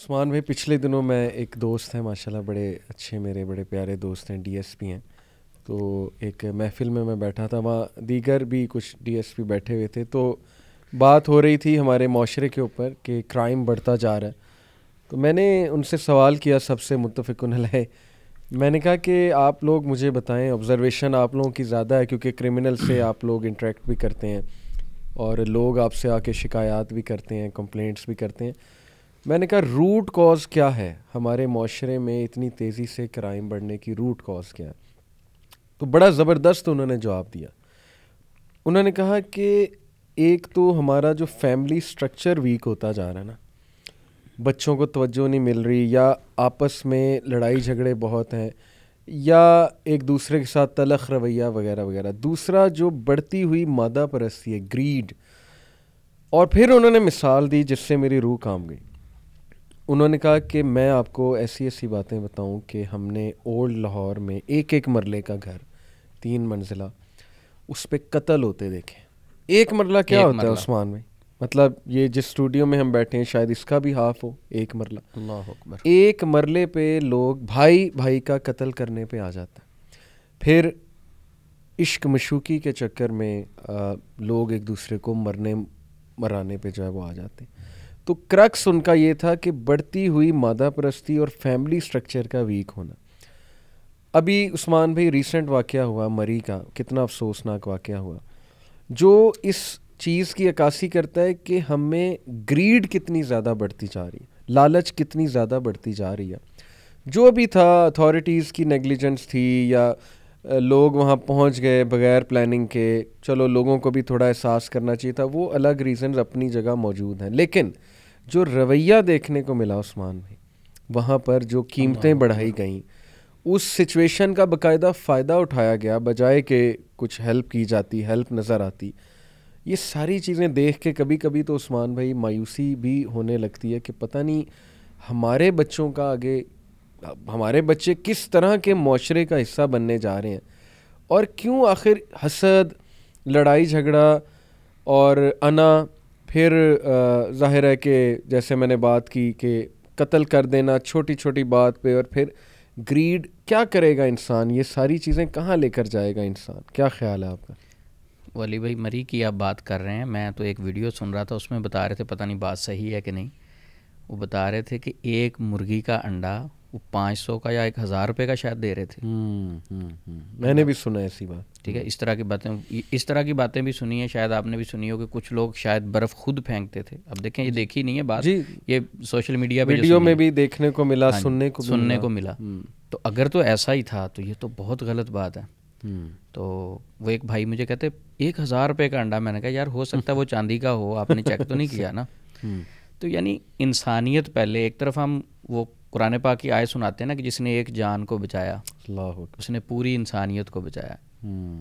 عثمان بھائی، پچھلے دنوں میں ایک دوست ہیں ماشاء اللہ بڑے اچھے میرے بڑے پیارے دوست ہیں، ڈی ایس پی ہیں۔ تو ایک محفل میں میں بیٹھا تھا، وہاں دیگر بھی کچھ ڈی ایس پی بیٹھے ہوئے تھے۔ تو بات ہو رہی تھی ہمارے معاشرے کے اوپر کہ کرائم بڑھتا جا رہا ہے۔ تو میں نے ان سے سوال کیا، سب سے متفق ہے میں نے کہا کہ آپ لوگ مجھے بتائیں آبزرویشن آپ لوگوں کی زیادہ ہے کیونکہ کرمنل سے آپ لوگ انٹریکٹ بھی کرتے ہیں اور لوگ آپ سے آ کے شکایات بھی کرتے ہیں کمپلینٹس بھی کرتے ہیں۔ میں نے کہا روٹ کاز کیا ہے؟ ہمارے معاشرے میں اتنی تیزی سے کرائم بڑھنے کی روٹ کاز کیا ہے؟ تو بڑا زبردست انہوں نے جواب دیا۔ انہوں نے کہا کہ ایک تو ہمارا جو فیملی اسٹرکچر ویک ہوتا جا رہا ہے نا، بچوں کو توجہ نہیں مل رہی، یا آپس میں لڑائی جھگڑے بہت ہیں، یا ایک دوسرے کے ساتھ تلخ رویہ وغیرہ وغیرہ۔ دوسرا جو بڑھتی ہوئی مادہ پرستی ہے گریڈ اور پھر انہوں نے مثال دی جس سے میری روح کام گئی۔ انہوں نے کہا کہ میں آپ کو ایسی ایسی باتیں بتاؤں کہ ہم نے اولڈ لاہور میں ایک ایک مرلے کا گھر تین منزلہ اس پہ قتل ہوتے دیکھے۔ ایک مرلہ کیا ہوتا ہے عثمان میں؟ مطلب یہ جس اسٹوڈیو میں ہم بیٹھے ہیں شاید اس کا بھی ہاف ہو ایک مرلہ۔ اللہ اکبر۔ ایک مرلے پہ لوگ بھائی بھائی کا قتل کرنے پہ آ جاتا ہے۔ پھر عشق مشوقی کے چکر میں لوگ ایک دوسرے کو مرنے مرانے پہ جو ہے وہ آ جاتے ہیں۔ تو کرکس ان کا یہ تھا کہ بڑھتی ہوئی مادہ پرستی اور فیملی اسٹرکچر کا ویک ہونا۔ ابھی عثمان بھائی ریسنٹ واقعہ ہوا، مری کا، کتنا افسوسناک واقعہ ہوا۔ جو اس چیز کی عکاسی کرتا ہے کہ ہمیں گریڈ کتنی زیادہ بڑھتی جا رہی ہے، لالچ کتنی زیادہ بڑھتی جا رہی ہے۔ جو بھی تھا اتھارٹیز کی نیگلیجنس تھی یا لوگ وہاں پہنچ گئے بغیر پلاننگ کے۔ چلو لوگوں کو بھی تھوڑا احساس کرنا چاہیے تھا۔ وہ الگ ریزنز اپنی جگہ موجود ہیں۔ لیکن جو رویہ دیکھنے کو ملا عثمان میں وہاں پر جو قیمتیں بڑھائی گئیں اس سچویشن کا باقاعدہ فائدہ اٹھایا گیا۔ بجائے کہ کچھ ہیلپ کی جاتی ہیلپ نظر آتی۔ یہ ساری چیزیں دیکھ کے کبھی کبھی تو عثمان بھائی مایوسی بھی ہونے لگتی ہے کہ پتہ نہیں ہمارے بچوں کا آگے ہمارے بچے کس طرح کے معاشرے کا حصہ بننے جا رہے ہیں؟ اور کیوں آخر حسد، لڑائی جھگڑا اور انا پھر ظاہر ہے کہ جیسے میں نے بات کی کہ قتل کر دینا، چھوٹی چھوٹی بات پہ اور پھر گریڈ کیا کرے گا انسان؟ یہ ساری چیزیں کہاں لے کر جائے گا انسان؟ کیا خیال ہے آپ کا؟ ولی بھائی، مری کی آپ بات کر رہے ہیں، میں تو ایک ویڈیو سن رہا تھا، اس میں بتا رہے تھے پتہ نہیں بات صحیح ہے کہ نہیں۔ وہ بتا رہے تھے کہ ایک مرغی کا انڈا وہ پانچ سو کا یا ایک ہزار روپے کا شاید دے رہے تھے۔ میں نے بھی سنا ایسی بات۔ ٹھیک ہے اس طرح کی باتیں اس طرح کی باتیں بھی سنی ہیں شاید آپ نے بھی سنی ہو کہ کچھ لوگ شاید برف خود پھینکتے تھے۔ اب دیکھیں یہ دیکھی نہیں ہے بات۔ جی۔ یہ سوشل میڈیا پہ ویڈیو میں بھی دیکھنے کو ملا ہاں جی، سننے کو سننے کو ملا۔ تو اگر تو ایسا ہی تھا تو یہ تو بہت غلط بات ہے۔ تو وہ ایک بھائی مجھے کہتے ایک ہزار روپے کا انڈا۔ میں نے کہا یار ہو سکتا ہے وہ چاندی کا ہو آپ نے چیک تو نہیں کیا نا۔ تو یعنی انسانیت پہلے ایک طرف ہم وہ قرآن پاک کی آئے سناتے ہیں نا کہ جس نے ایک جان کو بچایا اللہ اس نے پوری انسانیت کو بچایا۔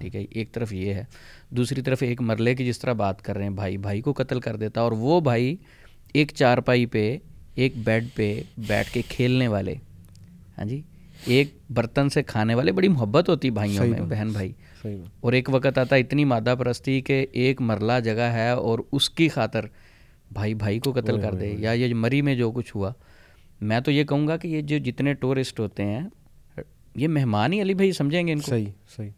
ٹھیک ہے ایک طرف یہ ہے دوسری طرف ایک مرلے کی جس طرح بات کر رہے ہیں بھائی بھائی کو قتل کر دیتا اور وہ بھائی ایک چارپائی پہ ایک بیڈ پہ بیٹھ کے کھیلنے والے ہاں جی ایک برتن سے کھانے والے بڑی محبت ہوتی بھائیوں میں بہن بھائی۔ اور ایک وقت آتا اتنی مادہ پرستی کہ ایک مرلہ جگہ ہے اور اس کی خاطر بھائی بھائی کو قتل کر دے یا یہ مری میں جو کچھ ہوا میں تو یہ کہوں گا کہ یہ جو جتنے ٹورسٹ ہوتے ہیں یہ مہمان ہی علی بھائی سمجھیں گے ان کو۔ صحیح صحیح۔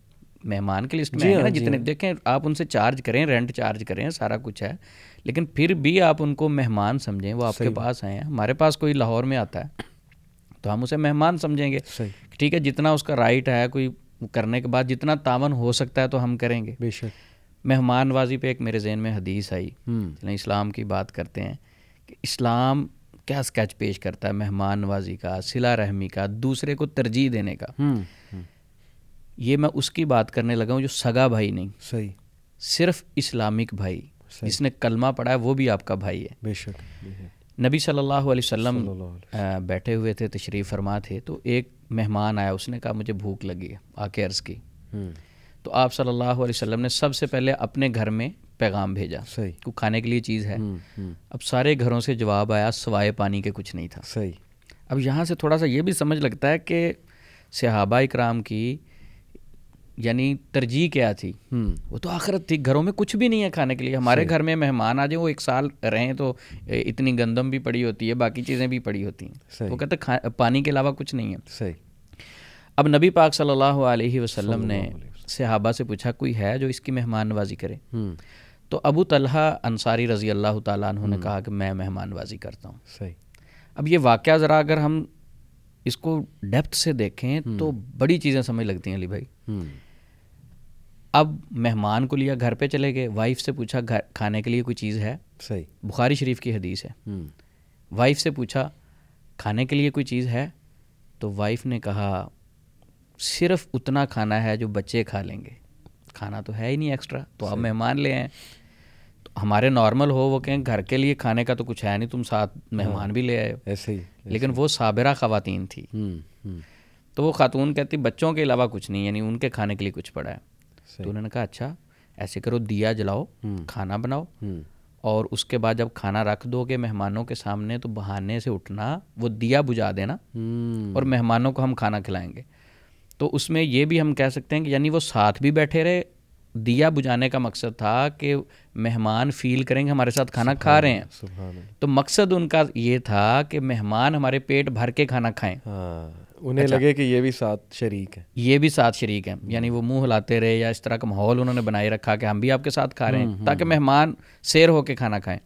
مہمان کے لسٹ میں جی ہاں، جی جتنے ہاں۔ دیکھیں آپ ان سے چارج کریں رینٹ چارج کریں سارا کچھ ہے۔ لیکن پھر بھی آپ ان کو مہمان سمجھیں وہ آپ کے پاس آئے ہیں۔ ہمارے پاس کوئی لاہور میں آتا ہے تو ہم اسے مہمان سمجھیں گے۔ ٹھیک ہے جتنا اس کا رائٹ ہے کوئی کرنے کے بعد جتنا تعاون ہو سکتا ہے تو ہم کریں گے۔ بے شک۔ مہمان نوازی پہ ایک میرے ذہن میں حدیث آئی۔ اسلام کی بات کرتے ہیں کہ اسلام کیا اسکیچ پیش کرتا ہے مہمان نوازی کا سلا رحمی کا دوسرے کو ترجیح دینے کا۔ یہ میں اس کی بات کرنے لگا ہوں جو سگا بھائی نہیں صحیح۔ صرف اسلامک بھائی۔ جس نے کلمہ پڑھا ہے وہ بھی آپ کا بھائی ہے۔ بے شک۔ نبی صلی اللہ علیہ وسلم بیٹھے ہوئے تھے تشریف فرما تھے تو ایک مہمان آیا اس نے کہا مجھے بھوک لگی ہے آ کے عرض کی۔ تو آپ صلی اللہ علیہ وسلم نے سب سے پہلے اپنے گھر میں پیغام بھیجا۔ صحیح۔ کو کھانے کے لیے چیز ہے۔ اب سارے گھروں سے جواب آیا سوائے پانی کے کچھ نہیں تھا۔ صحیح۔ اب یہاں سے تھوڑا سا یہ بھی سمجھ لگتا ہے کہ صحابہ اکرام کی یعنی ترجیح کیا تھی؟ وہ تو آخرت تھی گھروں میں کچھ بھی نہیں ہے کھانے کے لیے۔ ہمارے گھر میں مہمان آ جائیں وہ ایک سال رہیں تو اتنی گندم بھی پڑی ہوتی ہے باقی چیزیں بھی پڑی ہوتی ہیں۔ وہ کہتے پانی کے علاوہ کچھ نہیں ہے۔ صحیح۔ اب نبی پاک صلی اللہ علیہ وسلم نے صحابہ سے پوچھا کوئی ہے جو اس کی مہمان نوازی کرے تو ابو طلحہ انصاری رضی اللہ تعالیٰ عنہ نے کہا کہ میں مہمان نوازی کرتا ہوں۔ صحیح۔ اب یہ واقعہ ذرا اگر ہم اس کو ڈیپتھ سے دیکھیں تو بڑی چیزیں سمجھ لگتی ہیں علی بھائی۔ اب مہمان کو لیا گھر پہ چلے گئے وائف سے پوچھا گھر کھانے کے لیے کوئی چیز ہے؟ صحیح۔ بخاری شریف کی حدیث ہے۔ وائف سے پوچھا کھانے کے لیے کوئی چیز ہے؟ تو وائف نے کہا صرف اتنا کھانا ہے جو بچے کھا لیں گے۔ کھانا تو ہے ہی نہیں ایکسٹرا تو آپ مہمان لے آئیں۔ ہمارے نارمل ہو وہ کہیں گھر کے لیے کھانے کا تو کچھ ہے نہیں تم ساتھ مہمان بھی لے آئے۔ ایسے ہی لیکن وہ صابرہ خواتین تھی۔ تو وہ خاتون کہتی بچوں کے علاوہ کچھ نہیں یعنی ان کے کھانے کے لیے کچھ پڑا ہے۔ تو انہوں نے کہا اچھا ایسے کرو دیا جلاؤ کھانا بناؤ۔ اور اس کے بعد جب کھانا رکھ دو گے مہمانوں کے سامنے تو بہانے سے اٹھنا وہ دیا بجھا دینا۔ اور مہمانوں کو ہم کھانا کھلائیں گے۔ تو اس میں یہ بھی ہم کہہ سکتے ہیں کہ یعنی وہ ساتھ بھی بیٹھے رہے دیا بجھانے کا مقصد تھا کہ مہمان فیل کریں گے ہمارے ساتھ کھانا کھا رہے ہیں۔ تو مقصد ان کا یہ تھا کہ مہمان ہمارے پیٹ بھر کے کھانا کھائیں۔ ہاں، انہیں لگے کہ یہ بھی ساتھ شریک ہے یہ بھی ساتھ شریک ہیں۔ یعنی وہ منہ ہلاتے رہے یا اس طرح کا ماحول انہوں نے بنائے رکھا کہ ہم بھی آپ کے ساتھ کھا رہے ہیں تاکہ مہمان سیر ہو کے کھانا کھائیں۔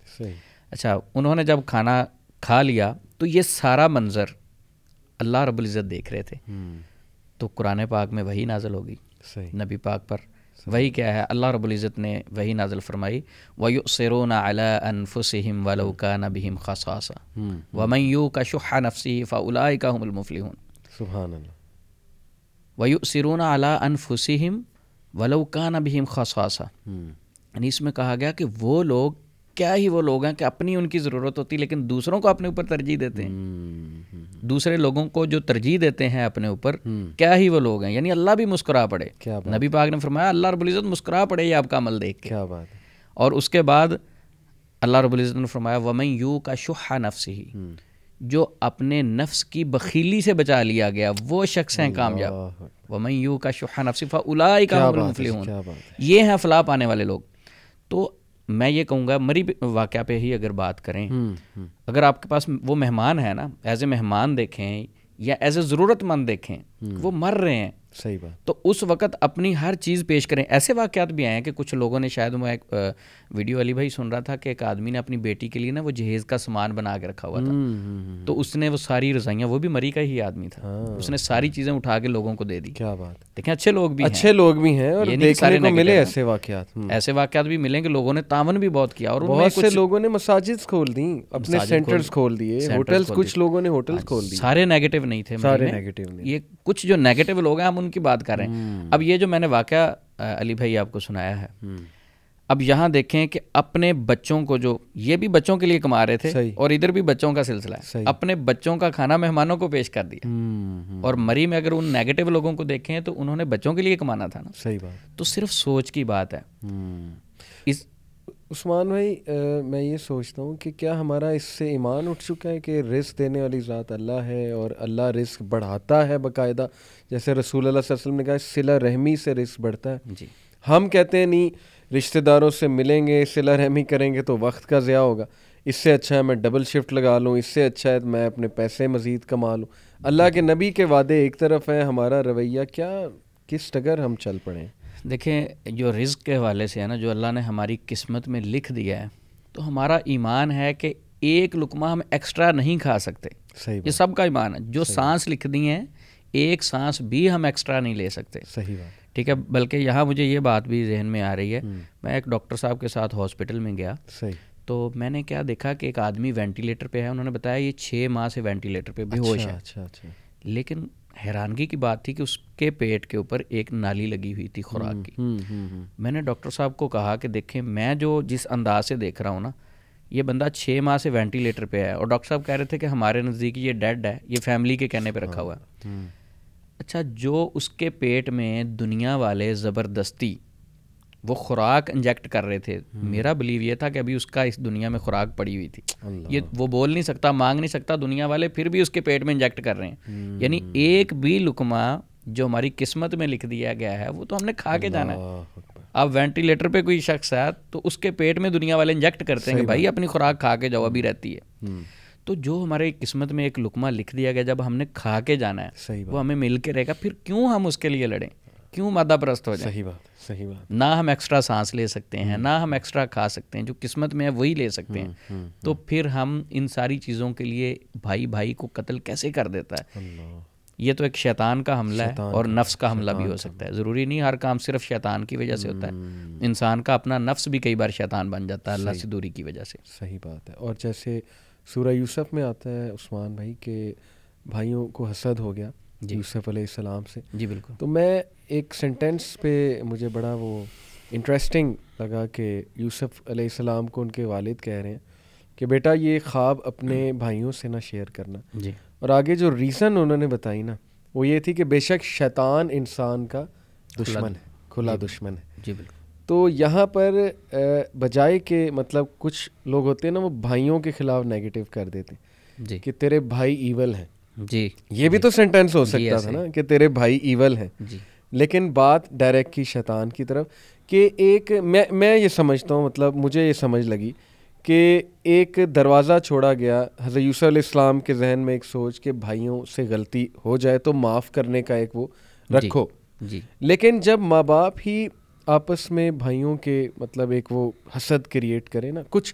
اچھا انہوں نے جب کھانا کھا لیا تو یہ سارا منظر اللہ رب العزت دیکھ رہے تھے۔ تو قرآن پاک میں وہی نازل ہوگی نبی پاک پر وہی کیا ہے؟ اللہ رب العزت نے وہی نازل فرمائی وَيُؤْسِرُونَ سرون أَنفُسِهِمْ وَلَوْ كَانَ بِهِمْ خَصَاصًا۔ وَمَنْ يُوكَ شُحَّ نَفْسِهِ فَأُولَئِكَ هُمُ الْمُفْلِحُونَ۔ سبحان اللہ۔ وَيُؤْسِرُونَ عَلَىٰ أَنفُسِهِمْ وَلَوْ كَانَ بِهِمْ خَصَاصًا۔ یعنی اس میں کہا گیا کہ وہ لوگ کیا ہی وہ لوگ ہیں کہ اپنی ان کی ضرورت ہوتی لیکن دوسروں کو اپنے اوپر ترجیح دیتے ہیں۔ دوسرے لوگوں کو جو ترجیح دیتے ہیں اپنے اوپر کیا ہی وہ لوگ ہیں؟ یعنی اللہ بھی مسکرا پڑے۔ نبی پاک نے فرمایا اللہ رب العزت مسکرا پڑے یہ آپ کا عمل دیکھ کے۔ کیا بات۔ اور اس کے بعد اللہ رب العزت نے فرمایا ومن یو کا شہا نفس ہی جو اپنے نفس کی بخیلی سے بچا لیا گیا وہ شخص ہیں کامیاب۔ ومن یو کا شہا نفس فلائی کا یہ ہیں فلاح پانے والے لوگ۔ تو میں یہ کہوں گا مری واقعہ پہ ہی اگر بات کریں اگر آپ کے پاس وہ مہمان ہے نا ایز اے مہمان دیکھیں یا ایز اے ضرورت مند دیکھیں وہ مر رہے ہیں۔ صحیح بات۔ تو اس وقت اپنی ہر چیز پیش کریں۔ ایسے واقعات بھی آئے ہیں کہ کچھ لوگوں نے شاید میں ایک ویڈیو علی بھائی سن رہا تھا کہ ایک آدمی نے اپنی بیٹی کے لیے نا وہ جہیز کا سامان بنا کے رکھا ہوا تھا۔ تو اس نے وہ ساری رضائیاں وہ بھی مری کا ہی آدمی تھا۔ ہاں۔ اس نے ساری چیزیں اٹھا کے لوگوں کو دے دی۔ کیا بات۔ دیکھیں اچھے لوگ بھی اچھے لوگ بھی ہیں اور کو ملے ایسے واقعات۔ ایسے واقعات بھی ملیں کہ لوگوں نے تعاون بھی بہت کیا اور بہت سے لوگوں نے مساجد کھول دی اپنے سینٹرز کھول دیے ہوٹلز کچھ لوگوں نے ہوٹلز کھول دی سارے نیگیٹو نہیں تھے۔ سارے نیگیٹو یہ کچھ جو نیگیٹو لوگ ہیں ہم ان کی بات کر رہے ہیں۔ اب یہ جو میں نے واقعہ علی بھائی آپ کو سنایا ہے۔ اب یہاں دیکھیں کہ اپنے بچوں کو جو یہ بھی بچوں کے لیے کما رہے تھے اور ادھر بھی بچوں کا سلسلہ ہے۔ اپنے بچوں کا کھانا مہمانوں کو پیش کر دیا۔ اور مری میں اگر ان نیگیٹو لوگوں کو دیکھیں تو انہوں نے بچوں کے لیے کمانا تھا نا۔ صحیح بات۔ تو صرف سوچ کی بات ہے۔ اس عثمان بھائی میں یہ سوچتا ہوں کہ کیا ہمارا اس سے ایمان اٹھ چکا ہے کہ رزق دینے والی ذات اللہ ہے اور اللہ رزق بڑھاتا ہے باقاعدہ؟ جیسے رسول اللہ صلی اللہ علیہ وسلم نے کہا سلا رحمی سے رزق بڑھتا ہے۔ جی۔ ہم کہتے ہیں نہیں رشتہ داروں سے ملیں گے سلا رحمی کریں گے تو وقت کا ضیاع ہوگا۔ اس سے اچھا ہے میں ڈبل شفٹ لگا لوں اس سے اچھا ہے میں اپنے پیسے مزید کما لوں۔ اللہ کے نبی کے وعدے ایک طرف ہیں ہمارا رویہ کیا کس ٹگر ہم چل پڑیں دیکھیں جو رزق کے حوالے سے ہے نا جو اللہ نے ہماری قسمت میں لکھ دیا ہے تو ہمارا ایمان ہے کہ ایک لقمہ ہم ایکسٹرا نہیں کھا سکتے۔ صحیح یہ سب کا ایمان ہے۔ جو سانس لکھ دی ہیں ایک سانس بھی ہم ایکسٹرا نہیں لے سکتے۔ صحیح بات۔ ٹھیک ہے بلکہ یہاں مجھے یہ بات بھی ذہن میں آ رہی ہے۔ میں ایک ڈاکٹر صاحب کے ساتھ ہاسپٹل میں گیا۔ صحیح۔ تو میں نے کیا دیکھا کہ ایک آدمی وینٹیلیٹر پہ ہے۔ انہوں نے بتایا یہ چھ ماہ سے وینٹیلیٹر پہ بے ہوش ہے۔ اچھا اچھا۔ لیکن حیرانگی کی بات تھی کہ اس کے پیٹ کے اوپر ایک نالی لگی ہوئی تھی خوراک کی۔ میں نے ڈاکٹر صاحب کو کہا کہ دیکھیں میں جو جس انداز سے دیکھ رہا ہوں نا یہ بندہ چھ ماہ سے وینٹیلیٹر پہ ہے اور ڈاکٹر صاحب کہہ رہے تھے کہ ہمارے نزدیک یہ ڈیڈ ہے یہ فیملی کے کہنے پہ رکھا ہوا ہے۔ اچھا جو اس کے پیٹ میں دنیا والے زبردستی وہ خوراک انجیکٹ کر رہے تھے۔ میرا بلیو یہ تھا کہ ابھی اس کا اس دنیا میں خوراک پڑی ہوئی تھی۔ یہ وہ بول نہیں سکتا مانگ نہیں سکتا دنیا والے پھر بھی اس کے پیٹ میں انجیکٹ کر رہے ہیں۔ یعنی ایک بھی لکما جو ہماری قسمت میں لکھ دیا گیا ہے وہ تو ہم نے کھا کے جانا ہے۔ اب وینٹیلیٹر پہ کوئی شخص ہے تو اس کے پیٹ میں دنیا والے انجیکٹ کرتے ہیں کہ بھائی اپنی خوراک کھا کے جاؤ ابھی رہتی ہے۔ تو جو ہمارے قسمت میں ایک لکمہ لکھ دیا گیا جب ہم نے کھا کے جانا ہے وہ ہمیں مل کے رہے گا۔ پھر کیوں ہم اس کے لیے لڑیں؟ کیوں مادہ پرست ہو جائیں صحیح بات صحیح بات نہ ہم ایکسٹرا سانس لے سکتے ہیں نہ ہم ایکسٹرا کھا سکتے ہیں جو قسمت میں ہے وہی لے سکتے ہیں۔ تو پھر ہم ان ساری چیزوں کے لیے بھائی بھائی کو قتل کیسے کر دیتا ہے؟ یہ تو ایک شیطان کا حملہ ہے اور نفس کا حملہ بھی ہو سکتا ہے۔ ضروری نہیں ہر کام صرف شیطان کی وجہ سے ہوتا ہے۔ انسان کا اپنا نفس بھی کئی بار شیطان بن جاتا ہے اللہ سے دوری کی وجہ سے۔ صحیح بات ہے۔ اور جیسے سورہ یوسف میں آتا ہے عثمان بھائی کہ بھائیوں کو حسد ہو گیا جی۔ یوسف علیہ السلام سے۔ جی بالکل۔ تو میں ایک سینٹینس پہ مجھے بڑا وہ انٹرسٹنگ لگا کہ یوسف علیہ السلام کو ان کے والد کہہ رہے ہیں کہ بیٹا یہ خواب اپنے بھائیوں سے نہ شیئر کرنا۔ جی۔ اور آگے جو ریزن انہوں نے بتائی نا وہ یہ تھی کہ بے شک شیطان انسان کا دشمن ہے کھلا دشمن ہے۔ جی بالکل۔ تو یہاں پر بجائے کہ مطلب کچھ لوگ ہوتے ہیں نا وہ بھائیوں کے خلاف نیگیٹو کر دیتے ہیں جی۔ کہ تیرے بھائی ایول ہیں۔ جی۔ یہ بھی تو سینٹینس ہو سکتا تھا نا کہ تیرے بھائی ایول ہیں۔ جی۔ لیکن بات ڈائریکٹ کی شیطان کی طرف کہ ایک میں میں یہ سمجھتا ہوں مطلب مجھے یہ سمجھ لگی کہ ایک دروازہ چھوڑا گیا حضرت یوسف علیہ السلام کے ذہن میں ایک سوچ کہ بھائیوں سے غلطی ہو جائے تو معاف کرنے کا ایک وہ رکھو۔ جی۔ لیکن جب ماں باپ ہی آپس میں بھائیوں کے مطلب ایک وہ حسد کریٹ کرے نا کچھ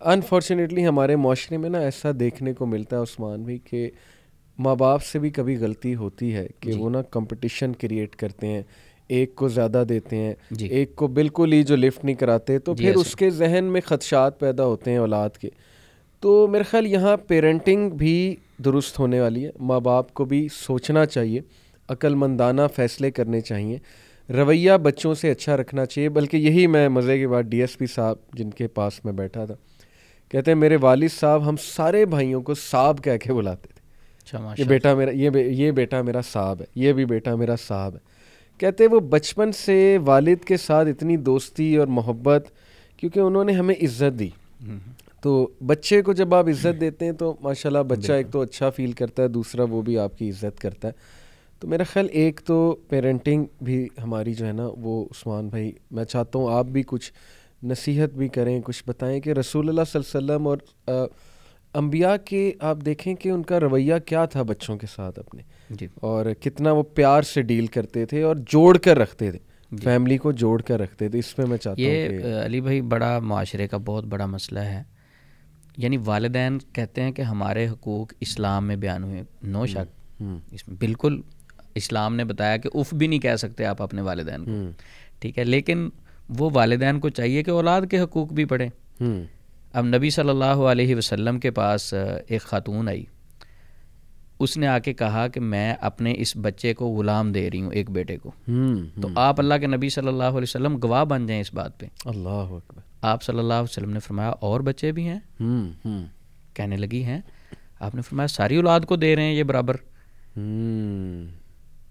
انفارچونیٹلی ہمارے معاشرے میں نا ایسا دیکھنے کو ملتا ہے عثمان بھی کہ ماں باپ سے بھی کبھی غلطی ہوتی ہے کہ وہ نا کمپٹیشن کریٹ کرتے ہیں ایک کو زیادہ دیتے ہیں جی۔ ایک کو بالکل ہی جو لفٹ نہیں کراتے تو پھر اس کے ذہن میں خدشات پیدا ہوتے ہیں اولاد کے۔ تو میرے خیال یہاں پیرنٹنگ بھی درست ہونے والی ہے۔ ماں باپ کو بھی سوچنا چاہیے عقل مندانہ فیصلے کرنے چاہیے۔ رویہ بچوں سے اچھا رکھنا چاہیے۔ بلکہ یہی میں مزے کے بعد ڈی ایس پی صاحب جن کے پاس میں بیٹھا تھا کہتے ہیں میرے والد صاحب ہم سارے بھائیوں کو صاحب کہہ کے بلاتے تھے۔ یہ بیٹا میرا یہ یہ بیٹا میرا صاحب ہے یہ بھی بیٹا میرا صاحب ہے۔ کہتے وہ بچپن سے والد کے ساتھ اتنی دوستی اور محبت کیونکہ انہوں نے ہمیں عزت دی۔ تو بچے کو جب آپ عزت دیتے ہیں تو ماشاء اللہ بچہ ایک تو اچھا فیل کرتا ہے دوسرا وہ بھی آپ کی عزت کرتا ہے۔ تو میرا خیال ایک تو پیرنٹنگ بھی ہماری جو ہے نا وہ عثمان بھائی میں چاہتا ہوں آپ بھی کچھ نصیحت بھی کریں کچھ بتائیں کہ رسول اللہ صلی اللہ علیہ وسلم اور انبیاء کے آپ دیکھیں کہ ان کا رویہ کیا تھا بچوں کے ساتھ اپنے۔ جی۔ اور کتنا وہ پیار سے ڈیل کرتے تھے اور جوڑ کر رکھتے تھے۔ فیملی کو جوڑ کر رکھتے تھے۔ اس میں میں چاہتا ہوں یہ علی بھائی بڑا معاشرے کا بہت بڑا مسئلہ ہے۔ یعنی والدین کہتے ہیں کہ ہمارے حقوق اسلام میں بیان ہوئے نو شک۔ اس میں بالکل اسلام نے بتایا کہ اف بھی نہیں کہہ سکتے آپ اپنے والدین کو۔ ٹھیک ہے لیکن وہ والدین کو چاہیے کہ اولاد کے حقوق بھی پڑھیں۔ اب نبی صلی اللہ علیہ وسلم کے پاس ایک خاتون آئی۔ اس نے آ کے کہا کہ میں اپنے اس بچے کو غلام دے رہی ہوں ایک بیٹے کو۔ تو آپ اللہ کے نبی صلی اللہ علیہ وسلم گواہ بن جائیں اس بات پہ۔ اللہ آپ صلی اللہ علیہ وسلم نے فرمایا اور بچے بھی ہیں؟ کہنے لگی ہیں آپ نے فرمایا ساری اولاد کو دے رہے ہیں یہ برابر۔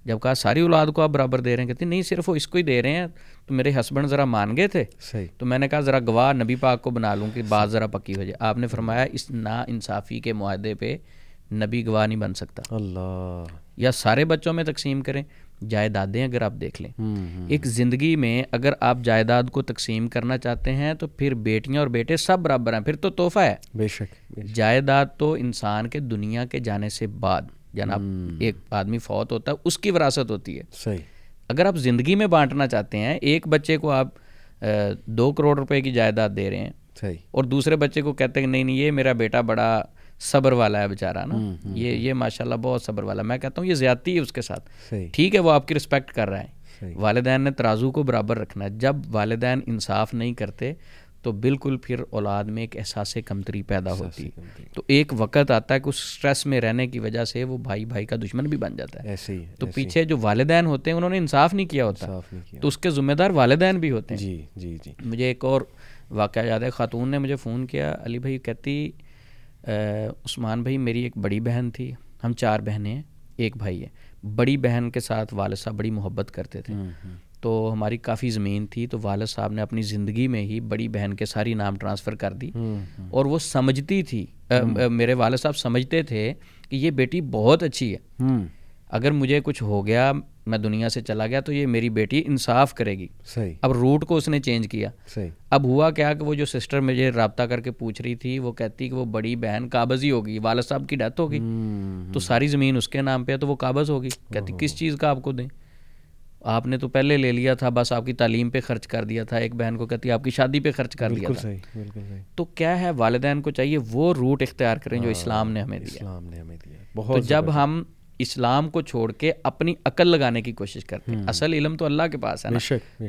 جب کہا ساری اولاد کو آپ برابر دے رہے ہیں کہتے نہیں صرف وہ اس کو ہی دے رہے ہیں تو میرے ہسبینڈ ذرا مان گئے تھے؟ تو میں نے کہا ذرا گواہ نبی پاک کو بنا لوں کہ بات ذرا پکی ہو جائے۔ آپ نے فرمایا اس نا انصافی کے معاہدے پہ نبی گواہ نہیں بن سکتا۔ اللہ۔ یا سارے بچوں میں تقسیم کریں جائیدادیں اگر آپ دیکھ لیں۔ ایک زندگی میں اگر آپ جائیداد کو تقسیم کرنا چاہتے ہیں تو پھر بیٹیاں اور بیٹے سب برابر ہیں۔ پھر تو تحفہ ہے۔ بے شک۔ جائیداد تو انسان کے دنیا کے جانے سے بعد۔ جناب ایک آدمی فوت ہوتا ہے اس کی وراثت ہوتی ہے۔ صحیح۔ اگر آپ زندگی میں بانٹنا چاہتے ہیں ایک بچے کو آپ دو کروڑ روپے کی جائیداد دے رہے ہیں۔ صحیح۔ اور دوسرے بچے کو کہتے ہیں کہ نہیں نہیں یہ میرا بیٹا بڑا صبر والا ہے بیچارہ نا۔ یہ یہ ماشاء اللہ بہت صبر والا میں کہتا ہوں یہ زیادتی ہے اس کے ساتھ۔ ٹھیک ہے وہ آپ کی رسپیکٹ کر رہا ہے۔ والدین نے ترازو کو برابر رکھنا ہے۔ جب والدین انصاف نہیں کرتے تو بالکل پھر اولاد میں ایک احساس کمتری پیدا ہوتی ہے۔ تو ایک وقت آتا ہے کہ اس اسٹریس میں رہنے کی وجہ سے وہ بھائی بھائی کا دشمن بھی بن جاتا ہے۔ ایسے ہی تو پیچھے جو والدین ہوتے ہیں انہوں نے انصاف نہیں کیا ہوتا۔ تو اس کے ذمہ دار والدین بھی ہوتے ہیں۔ جی جی جی۔ مجھے ایک اور واقعہ یاد ہے۔ خاتون نے مجھے فون کیا۔ علی بھائی کہتی عثمان بھائی میری ایک بڑی بہن تھی۔ ہم چار بہنیں ہیں ایک بھائی ہے۔ بڑی بہن کے ساتھ والد صاحب بڑی محبت کرتے تھے۔ تو ہماری کافی زمین تھی تو والد صاحب نے اپنی زندگی میں ہی بڑی بہن کے ساری نام ٹرانسفر کر دی اور وہ سمجھتی تھی میرے والد صاحب سمجھتے تھے کہ یہ بیٹی بہت اچھی ہے۔ اگر مجھے کچھ ہو گیا میں دنیا سے چلا گیا تو یہ میری بیٹی انصاف کرے گی۔ صحیح۔ اب روٹ کو اس نے چینج کیا۔ صحیح۔ اب ہوا کیا کہ وہ جو سسٹر مجھے رابطہ کر کے پوچھ رہی تھی وہ کہتی کہ وہ بڑی بہن قابض ہی ہوگی والد صاحب کی ڈیتھ ہوگی۔ تو ساری زمین اس کے نام پہ ہے تو وہ قابض ہوگی۔ کہتی کس چیز کا آپ کو دیں؟ آپ نے تو پہلے لے لیا تھا بس آپ کی تعلیم پہ خرچ کر دیا تھا ایک بہن کو کہتی آپ کی شادی پہ خرچ کر دیا بالکل تھا۔ صحیح بالکل صحیح۔ تو کیا ہے والدین کو چاہیے وہ روٹ اختیار کریں جو اسلام نے ہمیں دیا۔ اسلام نے ہمیں دیا۔ تو بہت جب ہم اسلام کو چھوڑ کے اپنی عقل لگانے کی کوشش کرتے ہیں اصل علم تو اللہ کے پاس ہے نا۔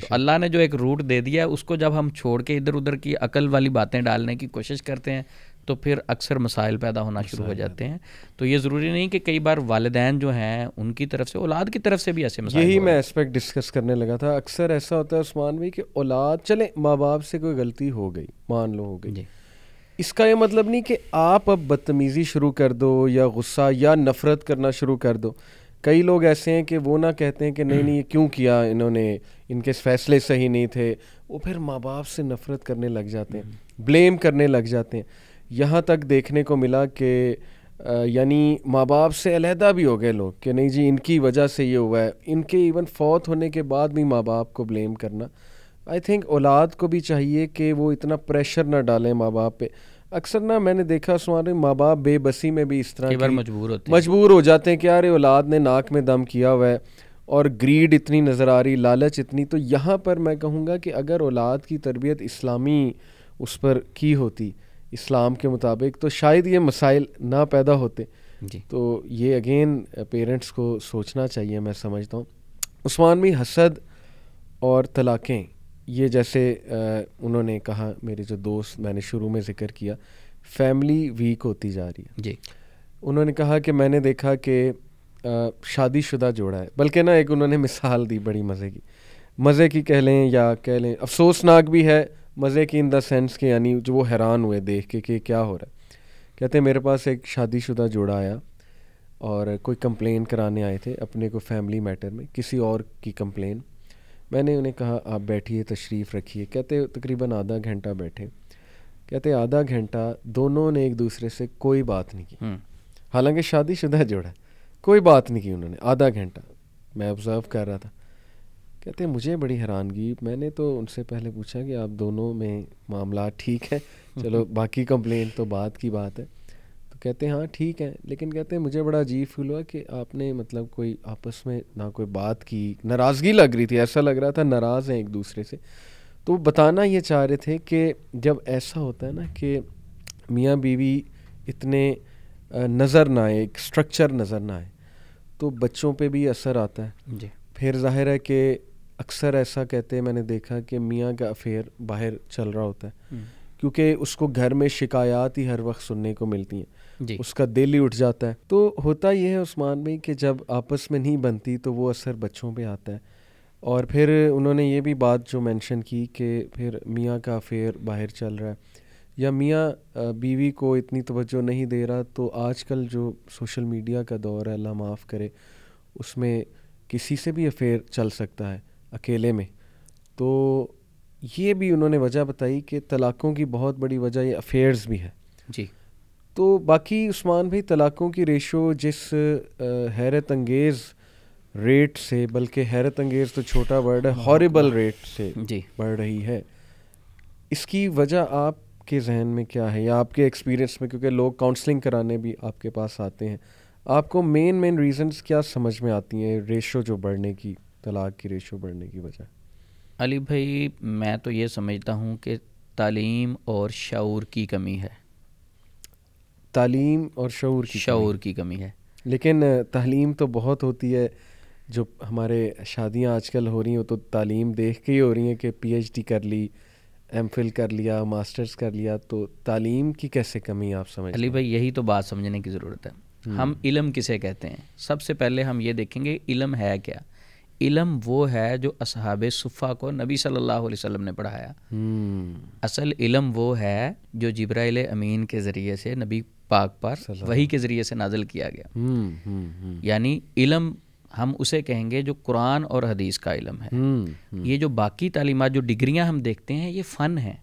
تو اللہ نے جو ایک روٹ دے دیا ہے اس کو جب ہم چھوڑ کے ادھر ادھر کی عقل والی باتیں ڈالنے کی کوشش کرتے ہیں تو پھر اکثر مسائل پیدا ہونا شروع ہو جاتے ہیں۔ تو یہ ضروری نہیں کہ کئی بار والدین جو ہیں ان کی طرف سے اولاد کی طرف سے بھی ایسے مسائل یہی میں اسپیکٹ ڈسکس کرنے لگا تھا۔ اکثر ایسا ہوتا ہے عثمان بھائی کہ اولاد چلے ماں باپ سے کوئی غلطی ہو گئی مان لو ہو جی۔ گئی اس کا یہ مطلب نہیں کہ آپ اب بدتمیزی شروع کر دو یا غصہ یا نفرت کرنا شروع کر دو۔ کئی لوگ ایسے ہیں کہ وہ نہ کہتے ہیں کہ نہیں نہیں یہ کیوں کیا؟ انہوں نے ان کے فیصلے صحیح نہیں تھے۔ وہ پھر ماں باپ سے نفرت کرنے لگ جاتے ہیں بلیم کرنے لگ جاتے ہیں۔ یہاں تک دیکھنے کو ملا کہ یعنی ماں باپ سے علیحدہ بھی ہو گئے لوگ کہ نہیں جی ان کی وجہ سے یہ ہوا ہے۔ ان کے ایون فوت ہونے کے بعد بھی ماں باپ کو بلیم کرنا۔ آئی تھنک اولاد کو بھی چاہیے کہ وہ اتنا پریشر نہ ڈالیں ماں باپ پہ۔ اکثر نہ میں نے دیکھا سوال ماں باپ بے بسی میں بھی اس طرح کی مجبور ہوتے مجبور ہو جاتے ہیں کہ یار اولاد نے ناک میں دم کیا ہوا ہے اور گریڈ اتنی نظر آ رہی لالچ اتنی۔ تو یہاں پر میں کہوں گا کہ اگر اولاد کی تربیت اسلامی اس پر کی ہوتی اسلام کے مطابق تو شاید یہ مسائل نہ پیدا ہوتے۔ جی۔ تو یہ اگین پیرنٹس کو سوچنا چاہیے میں سمجھتا ہوں۔ عثمان بھی حسد اور طلاقیں یہ جیسے انہوں نے کہا میرے جو دوست میں نے شروع میں ذکر کیا فیملی ویک ہوتی جا رہی ہے۔ جی۔ انہوں نے کہا کہ میں نے دیکھا کہ شادی شدہ جوڑا ہے۔ بلکہ نا ایک انہوں نے مثال دی بڑی مزے کی۔ مزے کی کہہ لیں یا کہہ لیں افسوسناک بھی ہے۔ مزے کی ان دا سینس کہ یعنی جو وہ حیران ہوئے دیکھ کے کہ کیا ہو رہا ہے۔ کہتے ہیں میرے پاس ایک شادی شدہ جوڑا آیا اور کوئی کمپلین کرانے آئے تھے اپنے کو فیملی میٹر میں کسی اور کی کمپلین۔ میں نے انہیں کہا آپ بیٹھیے تشریف رکھیے۔ کہتے تقریباً آدھا گھنٹہ بیٹھے۔ کہتے آدھا گھنٹہ دونوں نے ایک دوسرے سے کوئی بات نہیں کی۔ حالانکہ شادی شدہ جوڑا کوئی بات نہیں کی انہوں نے آدھا گھنٹہ۔ میں آبزرو کر رہا تھا۔ کہتے ہیں مجھے بڑی حیرانگی میں نے تو ان سے پہلے پوچھا کہ آپ دونوں میں معاملات ٹھیک ہیں؟ چلو باقی کمپلین تو بعد کی بات ہے۔ تو کہتے ہیں ہاں ٹھیک ہے لیکن کہتے ہیں مجھے بڑا عجیب فیل ہوا کہ آپ نے مطلب کوئی آپس میں نہ کوئی بات کی ناراضگی لگ رہی تھی ایسا لگ رہا تھا ناراض ہیں ایک دوسرے سے۔ تو بتانا یہ چاہ رہے تھے کہ جب ایسا ہوتا ہے نا کہ میاں بیوی اتنے نظر نہ آئے ایک اسٹرکچر نظر نہ آئے تو بچوں پہ بھی اثر آتا ہے۔ جی۔ پھر ظاہر ہے کہ اکثر ایسا کہتے ہیں میں نے دیکھا کہ میاں کا افیئر باہر چل رہا ہوتا ہے۔ کیونکہ اس کو گھر میں شکایات ہی ہر وقت سننے کو ملتی ہیں۔ جی۔ اس کا دل ہی اٹھ جاتا ہے۔ تو ہوتا یہ ہے عثمان بھائی کہ جب آپس میں نہیں بنتی تو وہ اثر بچوں پہ آتا ہے۔ اور پھر انہوں نے یہ بھی بات جو مینشن کی کہ پھر میاں کا افیئر باہر چل رہا ہے۔ یا میاں بیوی کو اتنی توجہ نہیں دے رہا تو آج کل جو سوشل میڈیا کا دور ہے اللہ معاف کرے اس میں کسی سے بھی افیئر چل سکتا ہے۔ اکیلے میں۔ تو یہ بھی انہوں نے وجہ بتائی کہ طلاقوں کی بہت بڑی وجہ یہ افیئرز بھی ہے جی۔ تو باقی عثمان بھائی طلاقوں کی ریشو جس حیرت انگیز ریٹ سے بلکہ حیرت انگیز تو چھوٹا ورڈ ہے ہاربل ریٹ سے جی۔ بڑھ رہی ہے۔ اس کی وجہ آپ کے ذہن میں کیا ہے یا آپ کے ایکسپیرینس میں؟ کیونکہ لوگ کاؤنسلنگ کرانے بھی آپ کے پاس آتے ہیں۔ آپ کو مین مین ریزنس کیا سمجھ میں آتی ہیں ریشو جو بڑھنے کی؟ طلاق کی ریشو بڑھنے کی وجہ۔ علی بھائی میں تو یہ سمجھتا ہوں کہ تعلیم اور شعور کی کمی ہے۔ تعلیم اور شعور کی شعور کی کمی ہے۔ لیکن تعلیم تو بہت ہوتی ہے۔ جو ہمارے شادیاں آج کل ہو رہی ہیں تو تعلیم دیکھ کے ہی ہو رہی ہیں کہ پی ایچ ڈی کر لی ایم فل کر لیا ماسٹرز کر لیا۔ تو تعلیم کی کیسے کمی آپ سمجھ علی بھائی یہی تو بات سمجھنے کی ضرورت ہے۔ ہم علم کسے کہتے ہیں؟ سب سے پہلے ہم یہ دیکھیں گے علم ہے کیا؟ علم وہ ہے جو اصحاب صفحہ کو نبی صلی اللہ علیہ وسلم نے پڑھایا۔ اصل علم وہ ہے جو جبرائیل امین کے ذریعے سے نبی پاک پر وہی کے ذریعے سے نازل کیا گیا۔ یعنی علم ہم اسے کہیں گے جو قرآن اور حدیث کا علم ہے۔ یہ جو باقی تعلیمات جو ڈگریاں ہم دیکھتے ہیں یہ فن ہیں۔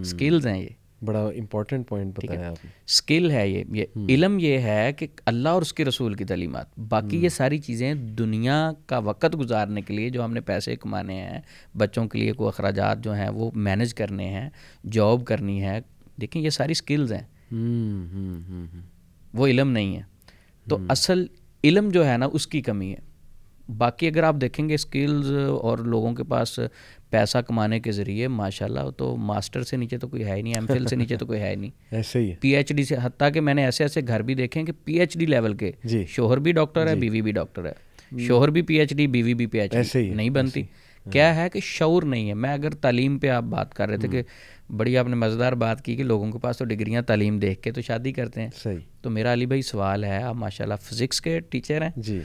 اسکلز ہیں یہ۔ بڑا امپورٹنٹ پوائنٹ بتایا آپ نے۔ اسکل ہے یہ یہ علم یہ ہے کہ اللہ اور اس کے رسول کی تعلیمات۔ باقی یہ ساری چیزیں دنیا کا وقت گزارنے کے لیے جو ہم نے پیسے کمانے ہیں بچوں کے لیے کوئی اخراجات جو ہیں وہ مینج کرنے ہیں جاب کرنی ہے دیکھیں یہ ساری اسکلز ہیں۔ وہ علم نہیں ہے۔ تو اصل علم جو ہے نا اس کی کمی ہے۔ باقی اگر آپ دیکھیں گے اسکلز اور لوگوں کے پاس پیسہ کمانے کے ذریعے ماشاء اللہ تو ماسٹر سے نیچے تو کوئی ہے نہیں ایم فل سے نیچے تو کوئی ہے نہیں۔ ایسے ہی پی ایچ ڈی سے حتیٰ کہ میں نے ایسے ایسے گھر بھی دیکھے ہیں کہ پی ایچ ڈی لیول کے جی۔ شوہر بھی ڈاکٹر ہے بیوی بھی ڈاکٹر ہے۔ شوہر بھی پی ایچ ڈی بیوی بھی پی ایچ ڈی ہی نہیں بنتی۔ کیا ہے کہ شعور نہیں ہے۔ میں اگر تعلیم پہ آپ بات کر رہے تھے کہ بڑی آپ نے مزیدار بات کی کہ لوگوں کے پاس تو ڈگریاں تعلیم دیکھ کے تو شادی کرتے ہیں۔ تو میرا علی بھائی سوال ہے آپ ماشاء اللہ فزکس کے ٹیچر ہیں۔ جی۔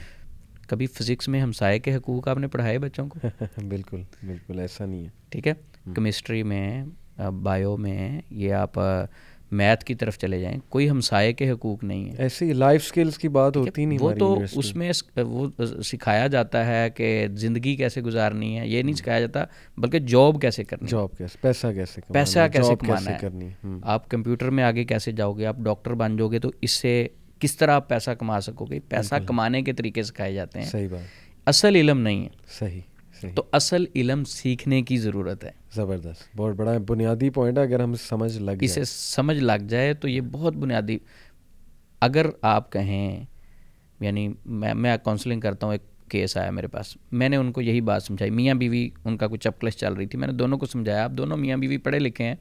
کبھی فزکس میں ہمسائے کے حقوق آپ نے پڑھائے بچوں کو؟ بالکل بالکل ایسا نہیں ہے۔ ٹھیک ہے؟ کیمسٹری میں بایو میں یہ آپ میتھ کی طرف چلے جائیں کوئی ہمسائے کے حقوق نہیں ہے۔ ایسے ہی لائف سکلز کی بات ہوتی نہیں وہ تو اس میں وہ سکھایا جاتا ہے کہ زندگی کیسے گزارنی ہے یہ نہیں سکھایا جاتا بلکہ جاب کیسے کرنی ہے۔ جاب کیسے پیسہ کیسے پیسہ کیسے کمانا ہے۔ آپ کمپیوٹر میں آگے کیسے جاؤ گے آپ ڈاکٹر بن جاؤ گے تو اس سے کس طرح آپ پیسہ کما سکو گے؟ پیسہ کمانے کے طریقے سکھائے جاتے ہیں۔ صحیح بات۔ اصل علم نہیں ہے۔ صحیح تو اصل علم سیکھنے کی ضرورت ہے۔ زبردست۔ بہت بڑا بنیادی پوائنٹ ہے اگر ہم سمجھ لگ اسے سمجھ لگ جائے تو یہ بہت بنیادی۔ اگر آپ کہیں یعنی میں میں کاؤنسلنگ کرتا ہوں ایک کیس آیا میرے پاس۔ میں نے ان کو یہی بات سمجھائی۔ میاں بیوی ان کا کچھ چپکلش چل رہی تھی۔ میں نے دونوں کو سمجھایا۔ آپ دونوں میاں بیوی پڑھے لکھے ہیں۔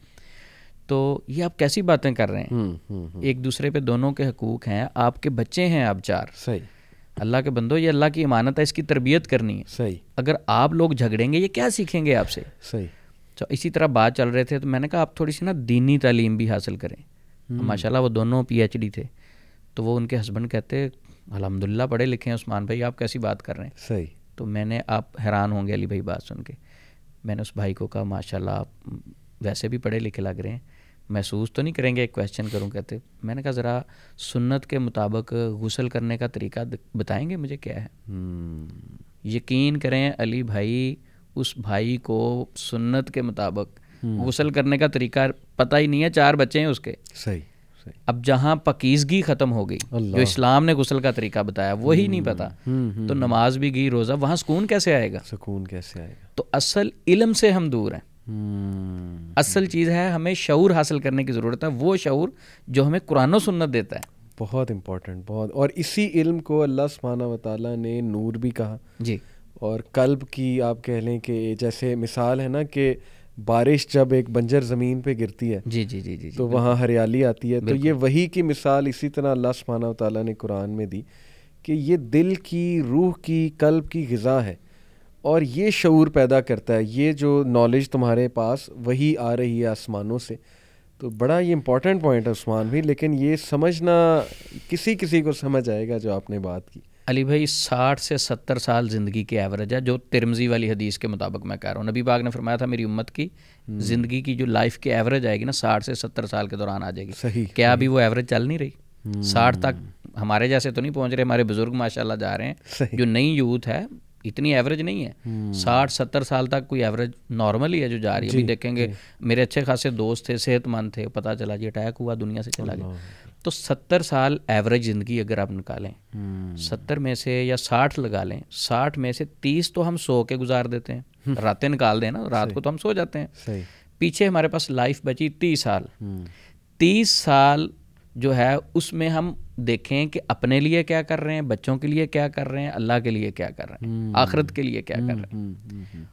تو یہ آپ کیسی باتیں کر رہے ہیں؟ ایک دوسرے پہ دونوں کے حقوق ہیں آپ کے بچے ہیں آپ چار۔ صحیح۔ اللہ کے بندو یہ اللہ کی امانت ہے اس کی تربیت کرنی ہے۔ صحیح۔ اگر آپ لوگ جھگڑیں گے یہ کیا سیکھیں گے آپ سے؟ صحیح۔ تو اسی طرح بات چل رہے تھے تو میں نے کہا آپ تھوڑی سی نا دینی تعلیم بھی حاصل کریں۔ ماشاء اللہ وہ دونوں پی ایچ ڈی تھے۔ تو وہ ان کے ہسبینڈ کہتے الحمد للہ پڑھے لکھے ہیں عثمان بھائی آپ کیسی بات کر رہے ہیں؟ صحیح۔ تو میں نے آپ حیران ہوں گے علی بھائی بات سن کے۔ میں نے اس بھائی کو کہا ماشاء اللہ آپ ویسے بھی پڑھے لکھے لگ رہے ہیں۔ محسوس تو نہیں کریں گے ایک کویشچن کروں کہتے میں نے کہا ذرا سنت کے مطابق غسل کرنے کا طریقہ بتائیں گے مجھے کیا ہے؟ یقین کریں علی بھائی اس بھائی کو سنت کے مطابق غسل کرنے کا طریقہ پتہ ہی نہیں ہے چار بچے ہیں اس کے۔ صحیح صحیح۔ اب جہاں پکیزگی ختم ہو گئی جو اسلام نے غسل کا طریقہ بتایا وہی نہیں پتا تو نماز بھی گئی روزہ وہاں سکون کیسے آئے گا؟ سکون کیسے آئے گا؟ تو اصل علم سے ہم دور ہیں۔ اصل چیز ہے ہمیں شعور حاصل کرنے کی ضرورت ہے وہ شعور جو ہمیں قرآن و سنت دیتا ہے۔ بہت امپورٹنٹ بہت۔ اور اسی علم کو اللہ سبحانہ و تعالیٰ نے نور بھی کہا۔ جی۔ اور قلب کی آپ کہہ لیں کہ جیسے مثال ہے نا کہ بارش جب ایک بنجر زمین پہ گرتی ہے جی جی جی جی تو وہاں ہریالی آتی ہے۔ تو یہ وہی کی مثال اسی طرح اللہ سبحانہ و تعالیٰ نے قرآن میں دی کہ یہ دل کی روح کی قلب کی غذا ہے۔ اور یہ شعور پیدا کرتا ہے یہ جو نالج تمہارے پاس وہی آ رہی ہے آسمانوں سے۔ تو بڑا یہ امپورٹنٹ پوائنٹ ہے عثمان بھی لیکن یہ سمجھنا کسی کسی کو سمجھ آئے گا جو آپ نے بات کی۔ علی بھائی ساٹھ سے ستر سال زندگی کی ایوریج ہے جو ترمزی والی حدیث کے مطابق میں کہہ رہا ہوں۔ نبی باغ نے فرمایا تھا میری امت کی زندگی کی جو لائف کی ایوریج آئے گی نا ساٹھ سے ستر سال کے دوران آ جائے گی۔ صحیح۔ کیا ابھی وہ ایوریج چل نہیں رہی؟ ساٹھ تک ہمارے جیسے تو نہیں پہنچ رہے ہمارے بزرگ ماشاء اللہ جا رہے ہیں۔ جو نئی یوتھ ہے اتنی ایوریج نہیں ہے۔ ساٹھ ستر سال تک کوئی ایوریج نارمل ہی ہے جو جا رہی ہے۔ ابھی دیکھیں گے میرے اچھے خاصے دوست تھے صحت مند تھے پتہ چلا جی اٹیک ہوا دنیا سے چلا گیا۔ تو ستر سال ایوریج زندگی اگر آپ نکالیں ستر میں سے یا ساٹھ لگا لیں ساٹھ میں سے تیس تو ہم سو کے گزار دیتے ہیں۔ راتیں نکال دیں نا رات کو تو ہم سو جاتے ہیں۔ پیچھے ہمارے پاس لائف بچی تیس سال۔ تیس سال جو ہے اس میں ہم دیکھیں کہ اپنے لیے کیا کر رہے ہیں بچوں کے لیے کیا کر رہے ہیں اللہ کے لیے کیا کر رہے ہیں آخرت کے لیے کیا کر رہے ہیں۔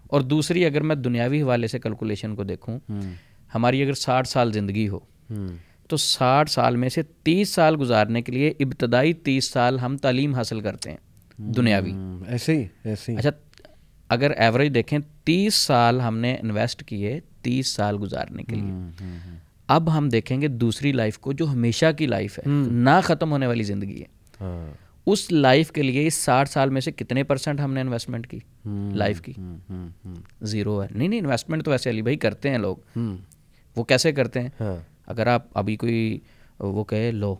اور دوسری اگر میں دنیاوی حوالے سے کیلکولیشن کو دیکھوں ہماری اگر ساٹھ سال زندگی ہو تو ساٹھ سال میں سے تیس سال گزارنے کے لیے ابتدائی تیس سال ہم تعلیم حاصل کرتے ہیں دنیاوی۔ ایسے ہی ایسے ہی۔ اچھا اگر ایوریج دیکھیں تیس سال ہم نے انویسٹ کیے تیس سال گزارنے کے لیے۔ اب ہم دیکھیں گے دوسری لائف کو جو ہمیشہ کی لائف ہے نہ ختم ہونے والی زندگی ہے۔ اس لائف کے لیے اس ساٹھ سال میں سے کتنے پرسنٹ ہم نے انویسٹمنٹ کی؟ لائف کی۔ زیرو ہے۔ نہیں نہیں انویسٹمنٹ تو ویسے علی بھائی کرتے ہیں لوگ۔ وہ کیسے کرتے ہیں؟ اگر آپ ابھی کوئی وہ کہے لو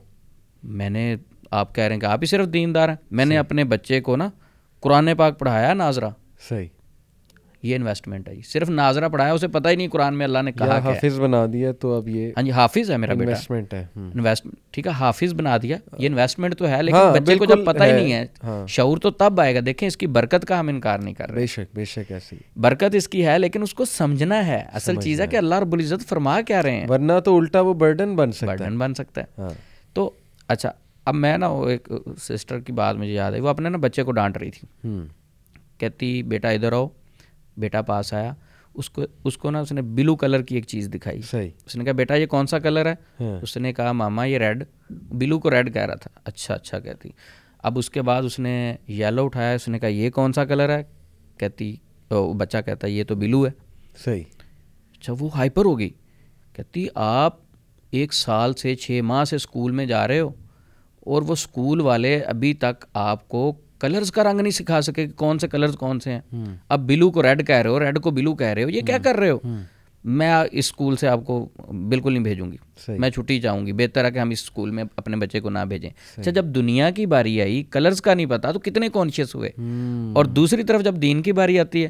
میں نے آپ کہہ رہے ہیں کہ آپ ہی صرف دیندار ہیں۔ میں نے اپنے بچے کو نا قرآن پاک پڑھایا ناظرہ۔ صحیح۔ یہ انویسٹمنٹ ہے۔ جی صرف ناظرہ پڑھایا اسے پتہ ہی نہیں قرآن میں اللہ نے کہا ہے۔ حافظ بنا دیا تو اب یہ ہاں جی حافظ ہے میرا بیٹا۔ انویسٹمنٹ ہے۔ انویسٹمنٹ ٹھیک ہے حافظ بنا دیا۔ یہ انویسٹمنٹ تو ہے لیکن ہاں، بچے کو جب پتہ ہی نہیں ہے ہاں۔ شعور تو تب آئے گا۔ دیکھیں اس کی برکت کا ہم انکار نہیں کر رہے۔ بے شک بے شک ایسی۔ برکت اس کی ہے لیکن اس کو سمجھنا ہے۔ اصل چیز ہے کہ اللہ رب العزت فرما کیا رہے ہیں۔ ورنہ تو الٹا وہ برڈن بن سکتا ہے۔ برڈن بن سکتا ہے۔ ہاں۔ تو اچھا اب میں نا وہ ایک سسٹر کی بات مجھے یاد ہے وہ اپنے نا بچے کو ڈانٹ رہی تھی۔ کہتی بیٹا ادھر آؤ۔ بیٹا پاس آیا اس کو اس کو نا اس نے بلو کلر کی ایک چیز دکھائی۔ صحیح۔ اس نے کہا بیٹا یہ کون سا کلر ہے؟ ہاں۔ اس نے کہا ماما یہ ریڈ بلو کو ریڈ کہہ رہا تھا۔ اچھا اچھا کہتی۔ اب اس کے بعد اس نے یلو اٹھایا اس نے کہا یہ کون سا کلر ہے؟ کہتی بچہ کہتا ہے یہ تو بلو ہے۔ صحیح۔ اچھا وہ ہائپر ہو گئی۔ کہتی آپ ایک سال سے چھ ماہ سے اسکول میں جا رہے ہو اور وہ اسکول والے ابھی تک آپ کو کلرز کا رنگ نہیں سکھا سکے کہ کون سے کلرز کون سے ہیں۔ اب بلو کو ریڈ کہہ رہے ہو ریڈ کو بلو کہہ رہے ہو یہ کیا کر رہے ہو؟ میں اس اسکول سے آپ کو بالکل نہیں بھیجوں گی۔ میں چھٹی چاہوں گی۔ بہتر ہے کہ ہم اس اسکول میں اپنے بچے کو نہ بھیجیں۔ اچھا جب دنیا کی باری آئی کلرز کا نہیں پتا تو کتنے کانشیس ہوئے۔ اور دوسری طرف جب دین کی باری آتی ہے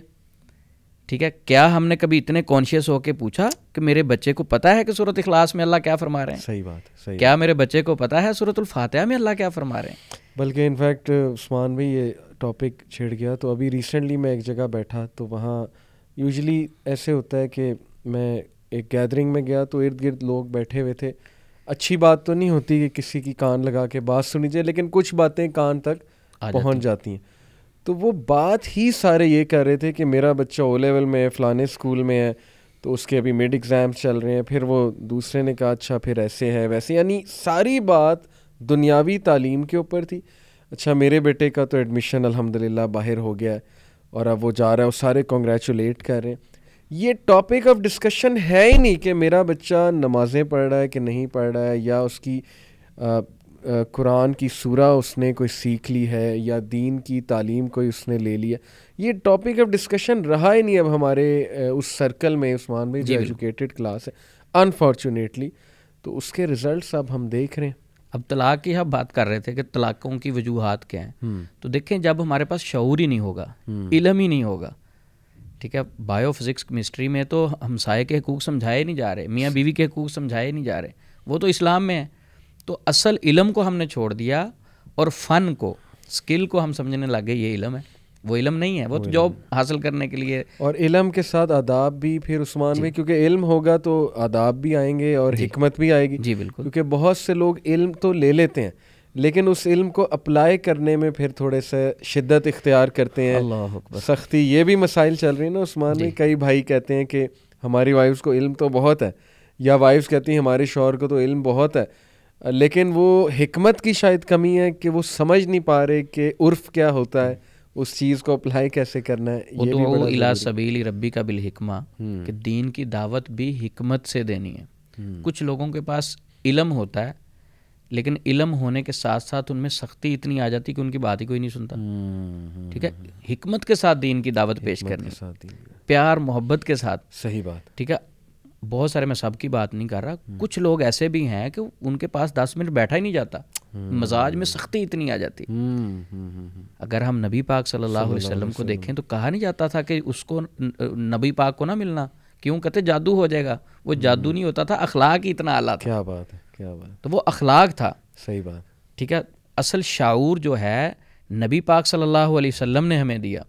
ٹھیک ہے کیا ہم نے کبھی اتنے کانشیس ہو کے پوچھا کہ میرے بچے کو پتا ہے کہ صورت اخلاص میں اللہ کیا فرما رہے ہیں؟ صحیح بات ہے صحیح کیا میرے بچے کو پتا ہے صورت الفاتحہ میں اللہ کیا فرما رہے ہیں؟ بلکہ انفیکٹ عثمان بھی یہ ٹاپک چھیڑ گیا۔ تو ابھی ریسنٹلی میں ایک جگہ بیٹھا تو وہاں یوزلی ایسے ہوتا ہے کہ میں ایک گیدرنگ میں گیا تو ارد گرد لوگ بیٹھے ہوئے تھے۔ اچھی بات تو نہیں ہوتی کہ کسی کی کان لگا کے بات سنی جائے لیکن کچھ باتیں کان تک پہنچ جاتی ہیں۔ تو وہ بات ہی سارے یہ کر رہے تھے کہ میرا بچہ او لیول میں ہے، فلانے اسکول میں ہے، تو اس کے ابھی مڈ ایگزامس چل رہے ہیں، پھر وہ دوسرے نے کہا اچھا پھر ایسے ہے، ویسے یعنی ساری بات دنیاوی تعلیم کے اوپر تھی۔ اچھا میرے بیٹے کا تو ایڈمیشن الحمد للہ باہر ہو گیا ہے اور اب وہ جا رہا ہے، وہ سارے کنگریچولیٹ کر رہے ہیں۔ یہ ٹاپک آف ڈسکشن ہے ہی نہیں کہ میرا بچہ نمازیں پڑھ رہا ہے کہ نہیں پڑھ رہا ہے یا اس کی قرآن کی سورہ اس نے کوئی سیکھ لی ہے یا دین کی تعلیم کوئی اس نے لے لی ہے؟ یہ ٹاپک آف ڈسکشن رہا ہی نہیں اب ہمارے اس سرکل میں عثمان بھائی جو جی،۔ ایجوکیٹڈ کلاس ہے انفارچونیٹلی تو اس کے ریزلٹس اب ہم دیکھ رہے ہیں۔ اب طلاق کی ہم بات کر رہے تھے کہ طلاقوں کی وجوہات کیا ہیں۔ تو دیکھیں جب ہمارے پاس شعور ہی نہیں ہوگا علم ہی نہیں ہوگا ٹھیک ہے؟ بایو فزکس کیمسٹری میں تو ہمسائے کے حقوق سمجھائے نہیں جا رہے میاں بیوی کے حقوق سمجھائے نہیں جا رہے وہ تو اسلام میں ہے تو اصل علم کو ہم نے چھوڑ دیا اور فن کو اسکل کو ہم سمجھنے لگے یہ علم ہے۔ وہ علم نہیں ہے وہ تو جاب حاصل کرنے کے لیے۔ اور علم کے ساتھ آداب بھی پھر عثمان میں کیونکہ علم ہوگا تو آداب بھی آئیں گے اور حکمت بھی آئے گی۔ جی بالکل۔ کیونکہ بہت سے لوگ علم تو لے لیتے ہیں لیکن اس علم کو اپلائی کرنے میں پھر تھوڑے سے شدت اختیار کرتے ہیں۔ سختی یہ بھی مسائل چل رہی ہیں نا۔ عثمان میں کئی بھائی کہتے ہیں کہ ہماری وائفس کو علم تو بہت ہے یا وائفس کہتی ہیں ہمارے شوہر کو تو علم بہت ہے۔ لیکن وہ حکمت کی شاید کمی ہے کہ وہ سمجھ نہیں پا رہے کہ عرف کیا ہوتا ہے اس چیز کو اپلائی کیسے کرنا ہے یہ بھی ادعو بڑا الی ضروری سبیل ربی کا بالحکمہ۔ کہ دین کی دعوت بھی حکمت سے دینی ہے۔ کچھ لوگوں کے پاس علم ہوتا ہے لیکن علم ہونے کے ساتھ ساتھ ان میں سختی اتنی آ جاتی کہ ان کی بات ہی کوئی نہیں سنتا۔ ٹھیک ہے؟ حکمت کے ساتھ دین کی دعوت پیش کرنی۔ پیار محبت کے ساتھ۔ صحیح بات۔ ٹھیک ہے؟ بہت سارے میں سب کی بات نہیں کر رہا۔ کچھ لوگ ایسے بھی ہیں کہ ان کے پاس دس منٹ بیٹھا ہی نہیں جاتا۔ مزاج میں سختی اتنی آ جاتی۔ اگر ہم نبی پاک صلی اللہ علیہ وسلم کو دیکھیں تو کہا نہیں جاتا تھا کہ اس کو نبی پاک کو نہ ملنا۔ کیوں کہتے جادو ہو جائے گا۔ وہ جادو نہیں ہوتا تھا اخلاق ہی اتنا اعلیٰ تھا۔ کیا بات ہے کیا بات تو وہ اخلاق تھا۔ صحیح بات۔ ٹھیک ہے اصل شعور جو ہے نبی پاک صلی اللہ علیہ وسلم نے ہمیں دیا۔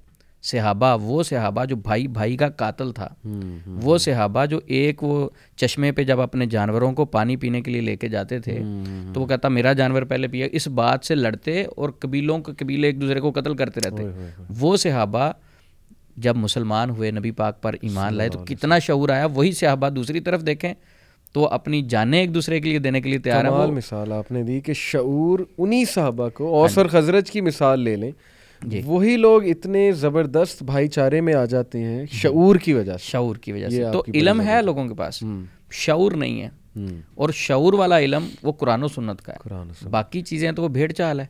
صحابہ وہ صحابہ جو بھائی بھائی کا قاتل تھا۔ وہ صحابہ جو ایک وہ چشمے پہ جب اپنے جانوروں کو پانی پینے کے لیے لے کے جاتے تھے تو وہ کہتا میرا جانور پہلے پیا اس بات سے لڑتے اور قبیلوں کے قبیلے ایک دوسرے کو قتل کرتے رہتے۔ وہ صحابہ جب مسلمان ہوئے نبی پاک پر ایمان لائے تو کتنا شعور آیا۔ وہی صحابہ دوسری طرف دیکھیں تو اپنی جانیں ایک دوسرے کے لیے دینے کے لیے تیار ہیں۔ مثال آپ نے دی کہ شعور انہی صحابہ کو اوس اور خزرج کی مثال لے لیں۔ جی وہی لوگ اتنے زبردست بھائی چارے میں آ جاتے ہیں شعور کی وجہ سے۔ شعور کی وجہ سے۔ تو علم ہے لوگوں کے پاس۔ شعور نہیں ہے۔ اور شعور والا علم وہ قرآن و سنت کا ہے۔ باقی چیزیں تو وہ بھیڑ چال ہے۔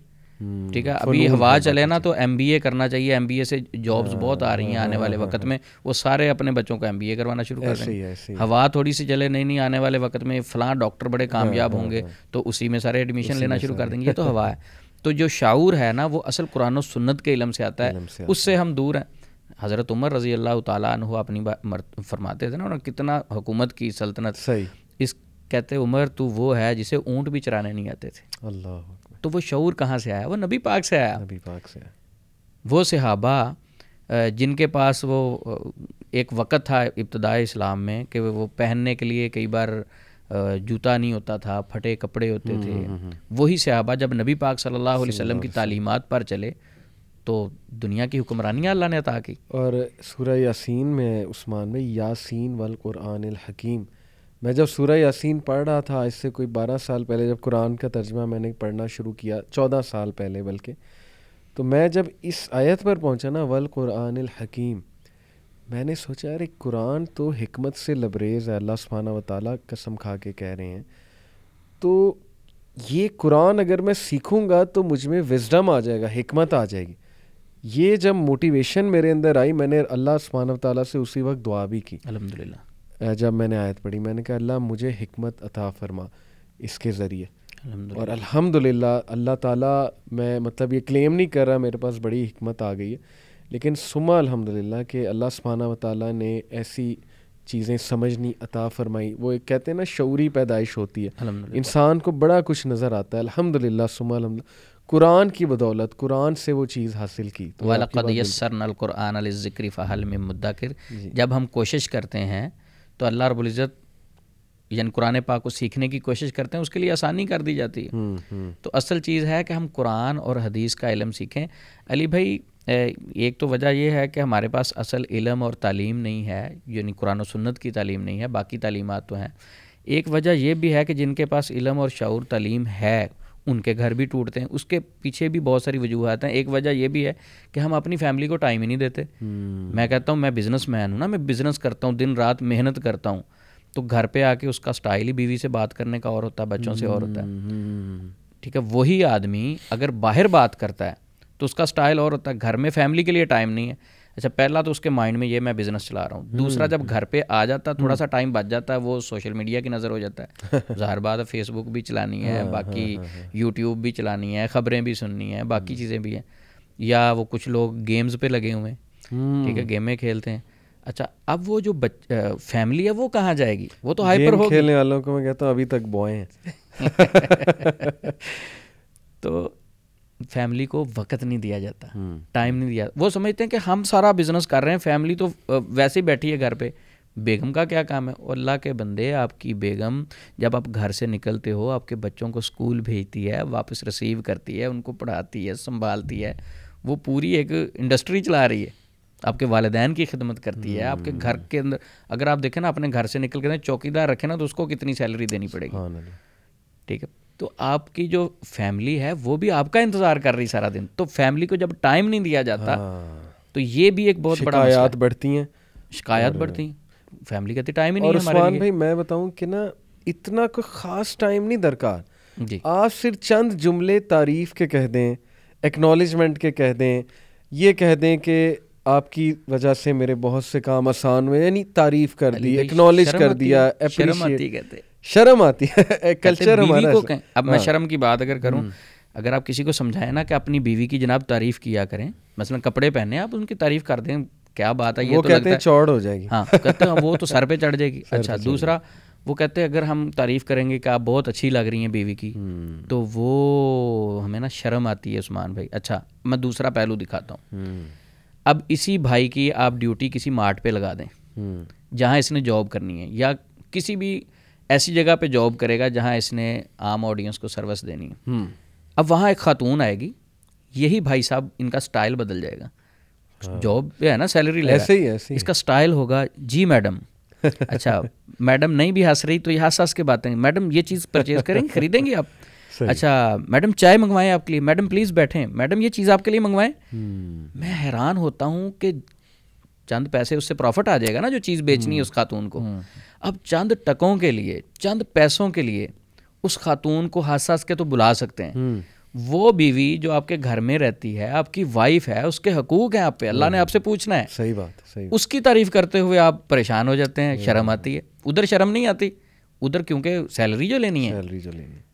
ٹھیک ہے؟ ابھی ہوا چلے نا تو ایم بی اے کرنا چاہیے۔ ایم بی اے سے جابس بہت آ رہی ہیں آنے والے وقت میں۔ وہ سارے اپنے بچوں کو ایم بی اے کروانا شروع کر ایسے دیں ہی گے ایسے ہی ہوا تھوڑی سی چلے نہیں نہیں آنے والے وقت میں فلاں ڈاکٹر بڑے کامیاب ہوں گے تو اسی میں سارے ایڈمیشن لینا شروع کر دیں گے یہ تو ہوا ہے۔ تو جو شعور ہے نا وہ اصل قرآن و سنت کے علم سے آتا ہے سے اس سے ہم دور ہیں۔ حضرت عمر رضی اللہ تعالیٰ عنہ اپنی فرماتے تھے نا انہوں کتنا حکومت کی سلطنت۔ صحیح۔ اس کہتے عمر تو وہ ہے جسے اونٹ بھی چرانے نہیں آتے تھے۔ اللہ تو وہ شعور کہاں سے آیا؟ وہ نبی پاک سے آیا۔ نبی پاک سے وہ صحابہ جن کے پاس وہ ایک وقت تھا ابتدائی اسلام میں کہ وہ پہننے کے لیے کئی بار جوتا نہیں ہوتا تھا پھٹے کپڑے ہوتے تھے۔ وہی صحابہ جب نبی پاک صلی اللہ علیہ وسلم کی تعلیمات پر چلے تو دنیا کی حکمرانیاں اللہ نے عطا کی۔ اور سورہ یاسین میں عثمان میں یاسین والقرآن الحکیم۔ میں جب سورہ یاسین پڑھ رہا تھا اس سے کوئی بارہ سال پہلے جب قرآن کا ترجمہ میں نے پڑھنا شروع کیا چودہ سال پہلے بلکہ تو میں جب اس آیت پر پہنچا نا والقرآن الحکیم میں نے سوچا یار قرآن تو حکمت سے لبریز ہے اللہ سبحانہ و تعالیٰ قسم کھا کے کہہ رہے ہیں۔ تو یہ قرآن اگر میں سیکھوں گا تو مجھ میں وزڈم آ جائے گا حکمت آ جائے گی۔ یہ جب موٹیویشن میرے اندر آئی میں نے اللہ سبحانہ و تعالیٰ سے اسی وقت دعا بھی کی۔ الحمد للہ جب میں نے آیت پڑھی میں نے کہا اللہ مجھے حکمت عطا فرما اس کے ذریعے۔ اور الحمد للہ اللہ تعالیٰ میں مطلب یہ کلیم نہیں کر رہا میرے پاس بڑی حکمت آ گئی ہے۔ لیکن سما الحمد للہ کہ اللہ سبحانہ و تعالیٰ نے ایسی چیزیں سمجھنی عطا فرمائی۔ وہ ایک کہتے ہیں نا شعوری پیدائش ہوتی ہے۔ انسان کو بڑا کچھ نظر آتا ہے۔ الحمد للہ سما الحمد قرآن کی بدولت قرآن سے وہ چیز حاصل کی۔ القرآن ذکری فہل میں مدعا کر جب ہم کوشش کرتے ہیں تو اللہ رب العزت یعنی قرآن پاک کو سیکھنے کی کوشش کرتے ہیں اس کے لیے آسانی کر دی جاتی ہے۔ تو اصل چیز ہے کہ ہم قرآن اور حدیث کا علم سیکھیں۔ علی بھائی ایک تو وجہ یہ ہے کہ ہمارے پاس اصل علم اور تعلیم نہیں ہے یعنی قرآن و سنت کی تعلیم نہیں ہے باقی تعلیمات تو ہیں۔ ایک وجہ یہ بھی ہے کہ جن کے پاس علم اور شعور تعلیم ہے ان کے گھر بھی ٹوٹتے ہیں اس کے پیچھے بھی بہت ساری وجوہات ہیں۔ ایک وجہ یہ بھی ہے کہ ہم اپنی فیملی کو ٹائم ہی نہیں دیتے۔ میں کہتا ہوں میں بزنس مین ہوں نا میں بزنس کرتا ہوں دن رات محنت کرتا ہوں۔ تو گھر پہ آ کے اس کا اسٹائل ہی بیوی سے بات کرنے کا اور ہوتا ہے بچوں سے اور ہوتا ہے۔ ٹھیک ہے وہی آدمی اگر باہر بات کرتا ہے تو اس کا اسٹائل اور ہوتا ہے۔ گھر میں فیملی کے لیے ٹائم نہیں ہے۔ اچھا پہلا تو اس کے مائنڈ میں یہ میں بزنس چلا رہا ہوں۔ دوسرا جب گھر پہ آ جاتا ہے تھوڑا سا ٹائم بچ جاتا ہے وہ سوشل میڈیا کی نظر ہو جاتا ہے۔ ظاہر بات ہے فیس بک بھی چلانی ہے ہاں، باقی یوٹیوب ہاں، ہاں، بھی چلانی ہے خبریں بھی سننی ہیں باقی چیزیں بھی ہیں۔ یا وہ کچھ لوگ گیمز پہ لگے ہوئے ہیں۔ ٹھیک ہے گیمیں کھیلتے ہیں۔ اچھا اب وہ جو فیملی ہے وہ کہاں جائے گی؟ وہ تو ہائپر ہو کھیلنے والوں کو میں کہتا ہوں ابھی تک بوئے ہیں۔ تو فیملی کو وقت نہیں دیا جاتا ٹائم نہیں دیا۔ وہ سمجھتے ہیں کہ ہم سارا بزنس کر رہے ہیں فیملی تو ویسے ہی بیٹھی ہے گھر پہ۔ بیگم کا کیا کام ہے؟ اور اللہ کے بندے آپ کی بیگم جب آپ گھر سے نکلتے ہو آپ کے بچوں کو اسکول بھیجتی ہے واپس ریسیو کرتی ہے ان کو پڑھاتی ہے سنبھالتی ہے وہ پوری ایک انڈسٹری چلا رہی ہے۔ آپ کے والدین کی خدمت کرتی ہے آپ کے گھر کے اندر۔ اگر آپ دیکھیں نا اپنے گھر سے نکل کے چوکی دار رکھیں نا تو اس کو کتنی سیلری دینی پڑے گی؟ ٹھیک ہے۔ تو آپ کی جو فیملی ہے وہ بھی آپ کا انتظار کر رہی سارا دن۔ تو فیملی کو جب ٹائم نہیں دیا جاتا ہاں۔ تو یہ بھی ایک بہت بڑا شکایات بڑھتی ہیں۔ شکایات بڑھتی ہیں۔ فیملی کہتی ٹائم ہی نہیں ہے ہمارے بھائی میں بتاؤں کہ نا اتنا کوئی خاص ٹائم نہیں درکار۔ جی۔ آپ صرف چند جملے تعریف کے کہہ دیں ایکنالجمنٹ کے کہہ دیں یہ کہہ دیں کہ آپ کی وجہ سے میرے بہت سے کام آسان ہوئے یعنی تعریف کر دی ایکنالج کر دیا شرم آتی ہے کلچر ہمارا اب میں ہاں۔ شرم کی بات اگر کروں اگر آپ کسی کو سمجھائیں نا کہ اپنی بیوی کی جناب تعریف کیا کریں مثلا کپڑے پہنے آپ ان کی تعریف کر دیں کیا بات ہے یہ تو کہتے ہیں چوڑ ہو جائے گی۔ ہاں کہتے ہیں وہ تو سر پہ چڑھ جائے گی۔ اچھا دوسرا وہ کہتے ہیں اگر ہم تعریف کریں گے کہ آپ بہت اچھی لگ رہی ہیں بیوی کی تو وہ ہمیں نا شرم آتی ہے عثمان بھائی۔ اچھا میں دوسرا پہلو دکھاتا ہوں۔ اب اسی بھائی کی آپ ڈیوٹی کسی مارٹ پہ لگا دیں۔ جہاں اس نے جاب کرنی ہے یا کسی بھی ایسی جگہ پہ جاب کرے گا جہاں اس نے عام آڈینس کو سروس دینی ہے۔ اب وہاں ایک خاتون آئے گی یہی بھائی صاحب ان کا سٹائل بدل جائے گا۔ جاب ہاں۔ پہ ہے نا سیلری لے ایسے ہی اس کا سٹائل ہوگا جی میڈم اچھا میڈم نہیں بھی ہنس رہی تو یہ ہنس ہنس کے باتیں۔ میڈم یہ چیز پرچیز کریں گے خریدیں گے آپ؟ اچھا میڈم چائے منگوائیں آپ کے لیے۔ میڈم پلیز بیٹھیں۔ میڈم یہ چیز آپ کے لیے منگوائیں۔ میں حیران ہوتا ہوں کہ چند پیسے اس سے پروفٹ آ جائے گا نا جو چیز بیچنی ہے اس خاتون کو۔ اب چند ٹکوں کے لیے چند پیسوں کے لیے اس خاتون کو ہنس ہنس کے تو بلا سکتے ہیں۔ وہ بیوی جو آپ کے گھر میں رہتی ہے آپ کی وائف ہے اس کے حقوق ہیں آپ پہ۔ اللہ نے آپ سے پوچھنا ہے۔ صحیح بات صحیح اس کی تعریف کرتے ہوئے آپ پریشان ہو جاتے ہیں شرم آتی ہے۔ ادھر شرم نہیں آتی ادھر کیونکہ سیلری جو لینی ہے۔ سیلری جو لینی ہے۔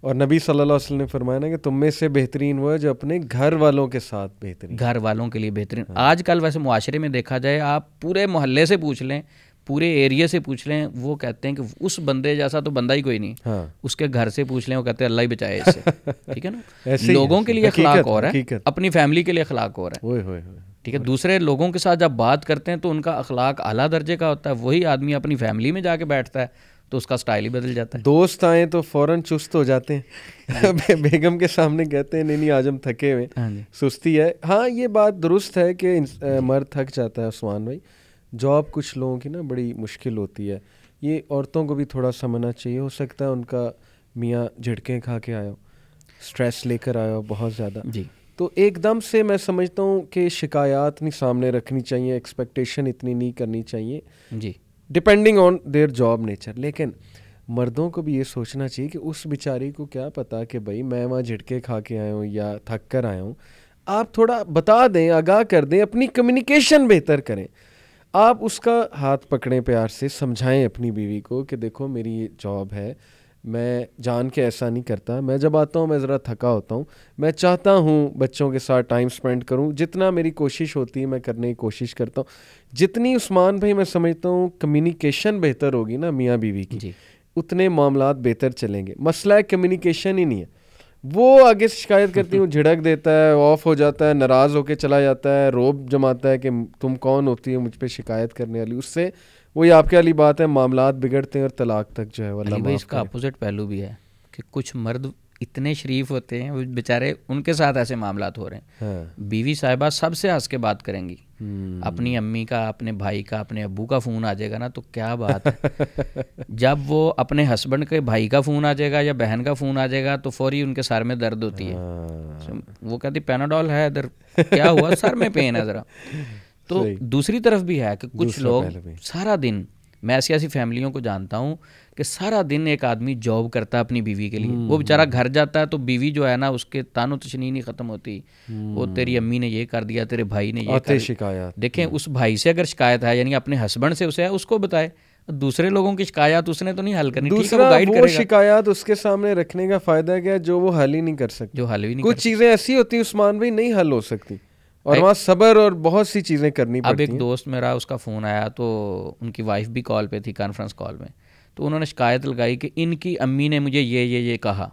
اور نبی صلی اللہ علیہ وسلم نے فرمایا نا کہ تم میں سے بہترین وہ ہے جو اپنے گھر والوں کے ساتھ بہترین گھر والوں کے لیے بہترین۔ آج کل ویسے معاشرے میں دیکھا جائے آپ پورے محلے سے پوچھ لیں پورے ایریا سے پوچھ لیں وہ کہتے ہیں کہ اس بندے جیسا تو بندہ ہی کوئی نہیں۔ ہاں۔ اس کے گھر سے پوچھ لیں وہ کہتے ہیں اللہ ہی بچائے اس سے۔ ٹھیک ہے نا؟ لوگوں کے لیے اخلاق اور ہے اپنی فیملی کے لیے اخلاق اور ہے۔ ٹھیک ہے دوسرے لوگوں کے ساتھ جب بات کرتے ہیں تو ان کا اخلاق اعلیٰ درجے کا ہوتا ہے وہی آدمی اپنی فیملی میں جا کے بیٹھتا ہے۔ تو اس کا سٹائل ہی بدل جاتا ہے۔ دوست آئیں تو فوراً چست ہو جاتے ہیں۔ بیگم کے سامنے کہتے ہیں نہیں نہیں آج ہم تھکے ہوئے ہاں جی۔ سستی ہے۔ ہاں یہ بات درست ہے کہ مرد تھک جاتا ہے عثمان بھائی۔ جاب کچھ لوگوں کی نا بڑی مشکل ہوتی ہے۔ یہ عورتوں کو بھی تھوڑا سمجھنا چاہیے۔ ہو سکتا ہے ان کا میاں جھڑکیں کھا کے آیا ہو اسٹریس لے کر آیا ہو بہت زیادہ۔ جی۔ تو ایک دم سے میں سمجھتا ہوں کہ شکایات نہیں سامنے رکھنی چاہیے ایکسپیکٹیشن اتنی نہیں کرنی چاہیے۔ جی۔ Depending on their job nature لیکن مردوں کو بھی یہ سوچنا چاہیے کہ اس بیچاری کو کیا پتا کہ بھائی میں وہاں جھٹکے کھا کے آیا ہوں یا تھک کر آیا ہوں آپ تھوڑا بتا دیں آگاہ کر دیں اپنی کمیونیکیشن بہتر کریں آپ اس کا ہاتھ پکڑیں پیار سے سمجھائیں اپنی بیوی کو کہ دیکھو میری یہ جاب ہے میں جان کے ایسا نہیں کرتا۔ میں جب آتا ہوں میں ذرا تھکا ہوتا ہوں۔ میں چاہتا ہوں بچوں کے ساتھ ٹائم اسپینڈ کروں۔ جتنا میری کوشش ہوتی ہے میں کرنے کی کوشش کرتا ہوں۔ جتنی عثمان بھائی میں سمجھتا ہوں کمیونیکیشن بہتر ہوگی نا میاں بیوی کی۔ جی۔ اتنے معاملات بہتر چلیں گے۔ مسئلہ ہے کمیونیکیشن ہی نہیں ہے۔ وہ آگے سے شکایت کرتی ہوں جھڑک دیتا ہے آف ہو جاتا ہے ناراض ہو کے چلا جاتا ہے روب جماتا ہے کہ تم کون ہوتی ہے مجھ پہ شکایت کرنے والی۔ اس سے وہی آپ کے والی بات ہے معاملات بگڑتے ہیں اور طلاق تک جو ہے علی بھائی اس کا اپوزٹ پہلو بھی ہے کہ کچھ مرد اتنے شریف ہوتے ہیں وہ بیچارے ان کے ساتھ ایسے معاملات ہو رہے ہیں۔ ہاں۔ بیوی صاحبہ سب سے ہنس کے بات کریں گی۔ اپنی امی کا اپنے بھائی کا اپنے ابو کا فون آ جائے گا نا تو کیا بات ہے؟ جب وہ اپنے ہسبینڈ کے بھائی کا فون آ جائے گا یا بہن کا فون آ جائے گا تو فوری ان کے سر میں درد ہوتی ہے۔ ہاں۔ وہ کہتی پیناڈول ہے ادھر کیا ہوا؟ سر میں پین ہے ذرا۔ تو دوسری طرف بھی ہے کہ کچھ لوگ سارا دن میں ایسی ایسی فیملیوں کو جانتا ہوں کہ سارا دن ایک آدمی جاب کرتا ہے اپنی بیوی کے لیے۔ وہ بیچارہ گھر جاتا ہے تو بیوی جو ہے نا اس کے تان و تشنی نہیں ختم ہوتی۔ وہ تیری امی نے یہ کر دیا تیرے بھائی نے یہ کر شکایات۔ دیکھیں اس بھائی سے اگر شکایت ہے یعنی اپنے ہسبینڈ سے اسے ہے اس کو بتائے۔ دوسرے لوگوں کی شکایات اس نے تو نہیں حل کرنی دوسرا وہ شکایات اس کے سامنے رکھنے کا فائدہ کیا جو وہ حل ہی نہیں کر سکتے جو حل ہی نہیں کچھ چیزیں ایسی ہوتی ہیں عثمان بھائی نہیں حل ہو سکتی۔ اور وہاں صبر اور بہت سی چیزیں کرنی اب ایک دوست میرا اس کا فون آیا تو ان کی وائف بھی کال پہ تھی کانفرنس کال میں تو انہوں نے شکایت لگائی کہ ان کی امی نے مجھے یہ یہ یہ کہا۔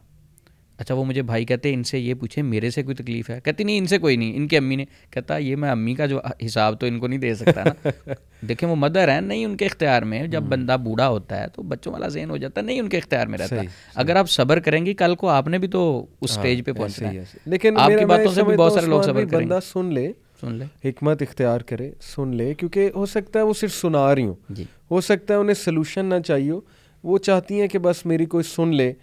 اچھا وہ مجھے بھائی کہتے ان سے یہ پوچھے میرے سے کوئی تکلیف ہے؟ کہتی نہیں ان سے کوئی نہیں ان کی امی نے کہتا یہ میں امی کا جو حساب تو ان کو نہیں دے سکتا نا۔ دیکھیں وہ مدر ہیں نہیں ان کے اختیار میں جب بندہ بوڑھا ہوتا ہے تو بچوں والا ذہن ہو جاتا ہے نہیں ان کے اختیار میں رہتا۔ اگر آپ صبر کریں گی کل کو آپ نے بھی تو اس اسٹیج پہ پہنچنا ہے۔ لیکن آپ کی باتوں سے بھی بہت سارے لوگ صبر کریں بندہ سن لے سن لے۔ حکمت اختیار کرے سن لے کیونکہ ہو سکتا ہے وہ صرف سنا رہی ہوں۔ جی۔ ہو سکتا ہے انہیں سلوشن نہ چاہیے وہ چاہتی ہیں کہ بس میری کوئی سن لے۔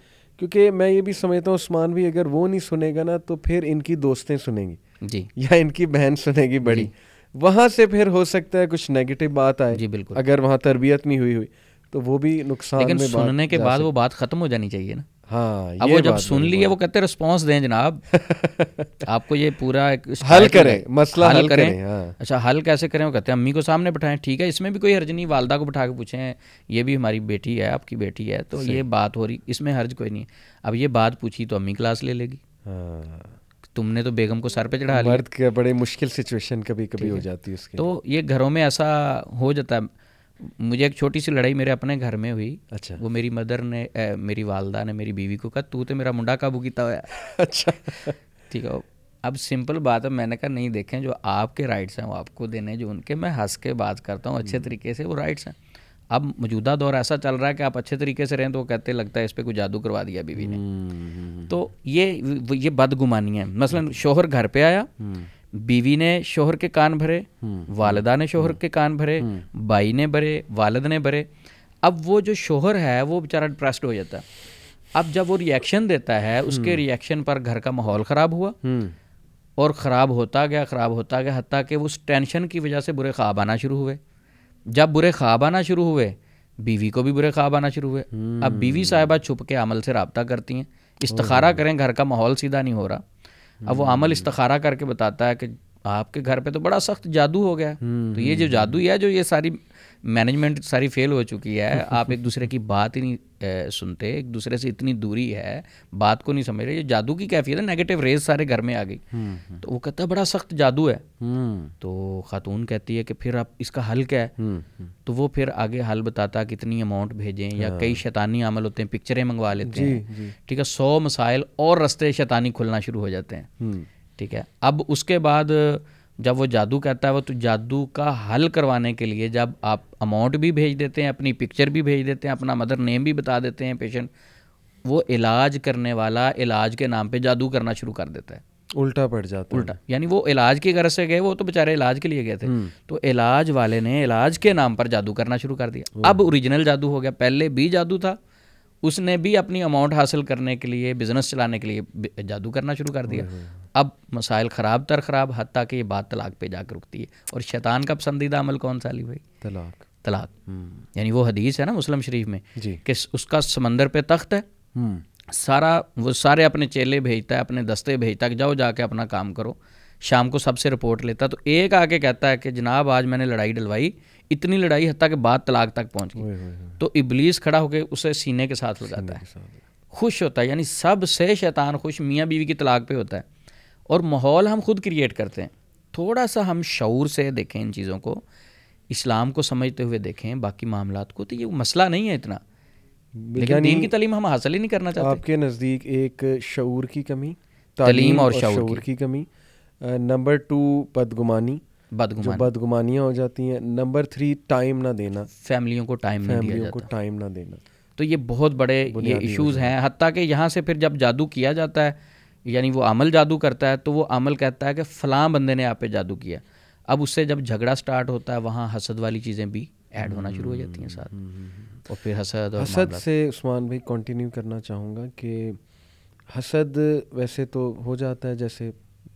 کیونکہ میں یہ بھی سمجھتا ہوں عثمان بھی اگر وہ نہیں سنے گا نا تو پھر ان کی دوستیں سنیں گی۔ جی۔ یا ان کی بہن سنے گی بڑی۔ وہاں سے پھر ہو سکتا ہے کچھ نیگیٹو بات آئے۔ جی بالکل۔ اگر وہاں تربیت نہیں ہوئی ہوئی تو وہ بھی نقصان لیکن میں سننے کے بعد وہ بات ختم ہو جانی چاہیے نا۔ ہاں اب وہ جب سن لیے وہ کہتے رسپانس دیں جناب۔ آپ کو یہ پورا حل کریں مسئلہ حل کریں ہاں۔ اچھا حل کیسے کریں؟ وہ کہتے ہیں امی کو سامنے بٹھائیں۔ ٹھیک ہے اس میں بھی کوئی حرج نہیں والدہ کو بٹھا کے پوچھیں یہ بھی ہماری بیٹی ہے آپ کی بیٹی ہے تو یہ بات ہو رہی اس میں حرج کوئی نہیں۔ اب یہ بات پوچھی تو امی کلاس لے لے گی۔ تم نے تو بیگم کو سر پہ چڑھا لیا۔ بڑے مشکل سچویشن کبھی کبھی ہو جاتی ہے تو یہ گھروں میں ایسا ہو جاتا ہے۔ مجھے ایک چھوٹی سی لڑائی میرے اپنے گھر میں ہوئی۔ اچھا۔ وہ میری مدر نے میری والدہ نے میری بیوی کو کہا تو تے میرا منڈا قابو کیتا ہوا اچھا۔ ٹھیک ہے۔ اب سمپل بات ہے میں نے کہا نہیں دیکھیں جو آپ کے رائٹس ہیں وہ آپ کو دینے جو ان کے میں ہنس کے بات کرتا ہوں اچھے طریقے سے وہ رائٹس ہیں۔ اب موجودہ دور ایسا چل رہا ہے کہ آپ اچھے طریقے سے رہیں تو وہ کہتے لگتا ہے اس پہ کوئی جادو کروا دیا بیوی نے۔ تو یہ یہ بدگمانی ہے۔ مثلا شوہر گھر پہ آیا۔ بیوی نے شوہر کے کان بھرے والدہ نے شوہر کے کان بھرے بھائی نے بھرے والد نے بھرے۔ اب وہ جو شوہر ہے وہ بیچارہ ڈپریسڈ ہو جاتا ہے۔ اب جب وہ ریئیکشن دیتا ہے اس کے ریئیکشن پر گھر کا ماحول خراب ہوا۔ اور خراب ہوتا گیا خراب ہوتا گیا حتیٰ کہ اس ٹینشن کی وجہ سے برے خواب آنا شروع ہوئے۔ جب برے خواب آنا شروع ہوئے بیوی کو بھی برے خواب آنا شروع ہوئے۔ اب بیوی صاحبہ چھپ کے عمل سے رابطہ کرتی ہیں۔ استخارہ کریں گھر کا ماحول سیدھا نہیں ہو رہا۔ اب وہ عمل استخارہ کر کے بتاتا ہے کہ آپ کے گھر پہ تو بڑا سخت جادو ہو گیا تو یہ جو جادو ہے جو یہ ساری مینجمنٹ ساری فیل ہو چکی ہے آپ ایک دوسرے کی بات ہی نہیں سنتے ایک دوسرے سے اتنی دوری ہے بات کو نہیں سمجھ رہے یہ جادو کی کیفیت ہے نیگیٹو ریز سارے گھر میں آ گئی۔ تو وہ کہتا ہے بڑا سخت جادو ہے۔ تو خاتون کہتی ہے کہ پھر آپ اس کا حل کیا ہے؟ تو وہ پھر آگے حل بتاتا کتنی اماؤنٹ بھیجیں یا ہاں۔ کئی شیطانی عمل ہوتے ہیں پکچریں منگوا لیتے جی، ہیں۔ ٹھیک ہے سو مسائل اور رستے شیطانی کھلنا شروع ہو جاتے ہیں۔ ٹھیک ہے۔ اب اس کے بعد جب وہ جادو کہتا ہے وہ تو جادو کا حل کروانے کے لیے جب آپ اماؤنٹ بھی بھیج دیتے ہیں اپنی پکچر بھی بھیج دیتے ہیں اپنا مدر نیم بھی بتا دیتے ہیں پیشنٹ وہ علاج کرنے والا علاج کے نام پہ جادو کرنا شروع کر دیتا ہے۔ الٹا پڑ جاتا الٹا یعنی وہ علاج کی غرض سے گئے وہ تو بیچارے علاج کے لیے گئے تھے۔ تو علاج والے نے علاج کے نام پر جادو کرنا شروع کر دیا۔ اب اوریجنل جادو ہو گیا۔ پہلے بھی جادو تھا۔ اس نے بھی اپنی اماؤنٹ حاصل کرنے کے لیے بزنس چلانے کے لیے جادو کرنا شروع کر دیا۔ اب مسائل خراب تر خراب حتیٰ کہ یہ بات طلاق پہ جا کے رکتی ہے۔ اور شیطان کا پسندیدہ عمل کون سا علی بھائی؟ طلاق۔ طلاق۔ یعنی وہ حدیث ہے نا مسلم شریف میں جی۔ کہ اس کا سمندر پہ تخت ہے۔ سارا وہ سارے اپنے چیلے بھیجتا ہے اپنے دستے بھیجتا ہے کہ جاؤ جا کے اپنا کام کرو۔ شام کو سب سے رپورٹ لیتا تو ایک آ کے کہتا ہے کہ جناب آج میں نے لڑائی ڈلوائی اتنی لڑائی حتیٰ کہ بات طلاق تک پہنچ گئی۔ تو ابلیس کھڑا ہو کے اسے سینے کے ساتھ لگاتا ہے۔ خوش ہوتا ہے یعنی سب سے شیطان خوش میاں بیوی کی طلاق پہ ہوتا ہے۔ اور ماحول ہم خود کریٹ کرتے ہیں۔ تھوڑا سا ہم شعور سے دیکھیں ان چیزوں کو اسلام کو سمجھتے ہوئے دیکھیں باقی معاملات کو تو یہ مسئلہ نہیں ہے اتنا۔ لیکن دین کی تعلیم ہم حاصل ہی نہیں کرنا چاہتے۔ آپ کے نزدیک ایک شعور کی کمی تعلیم اور شعور کی۔ کمی۔ نمبر ٹو بدگمانی۔ جو بدگمانیاں ہو جاتی ہیں۔ نمبر تھری ٹائم نہ دینا۔ فیملیوں کو ٹائم فیملیوں کو ٹائم نہ دینا۔ تو یہ بہت بڑے یہ ایشوز ہیں۔ حتیٰ کہ یہاں سے پھر جب جادو کیا جاتا ہے یعنی وہ عمل جادو کرتا ہے تو وہ عمل کہتا ہے کہ فلاں بندے نے آپ پہ جادو کیا۔ اب اس سے جب جھگڑا سٹارٹ ہوتا ہے وہاں حسد والی چیزیں بھی ایڈ ہونا شروع ہو جاتی ہیں ساتھ۔ اور پھر حسد اور حسد سے عثمان بھائی کنٹینیو کرنا چاہوں گا کہ حسد ویسے تو ہو جاتا ہے جیسے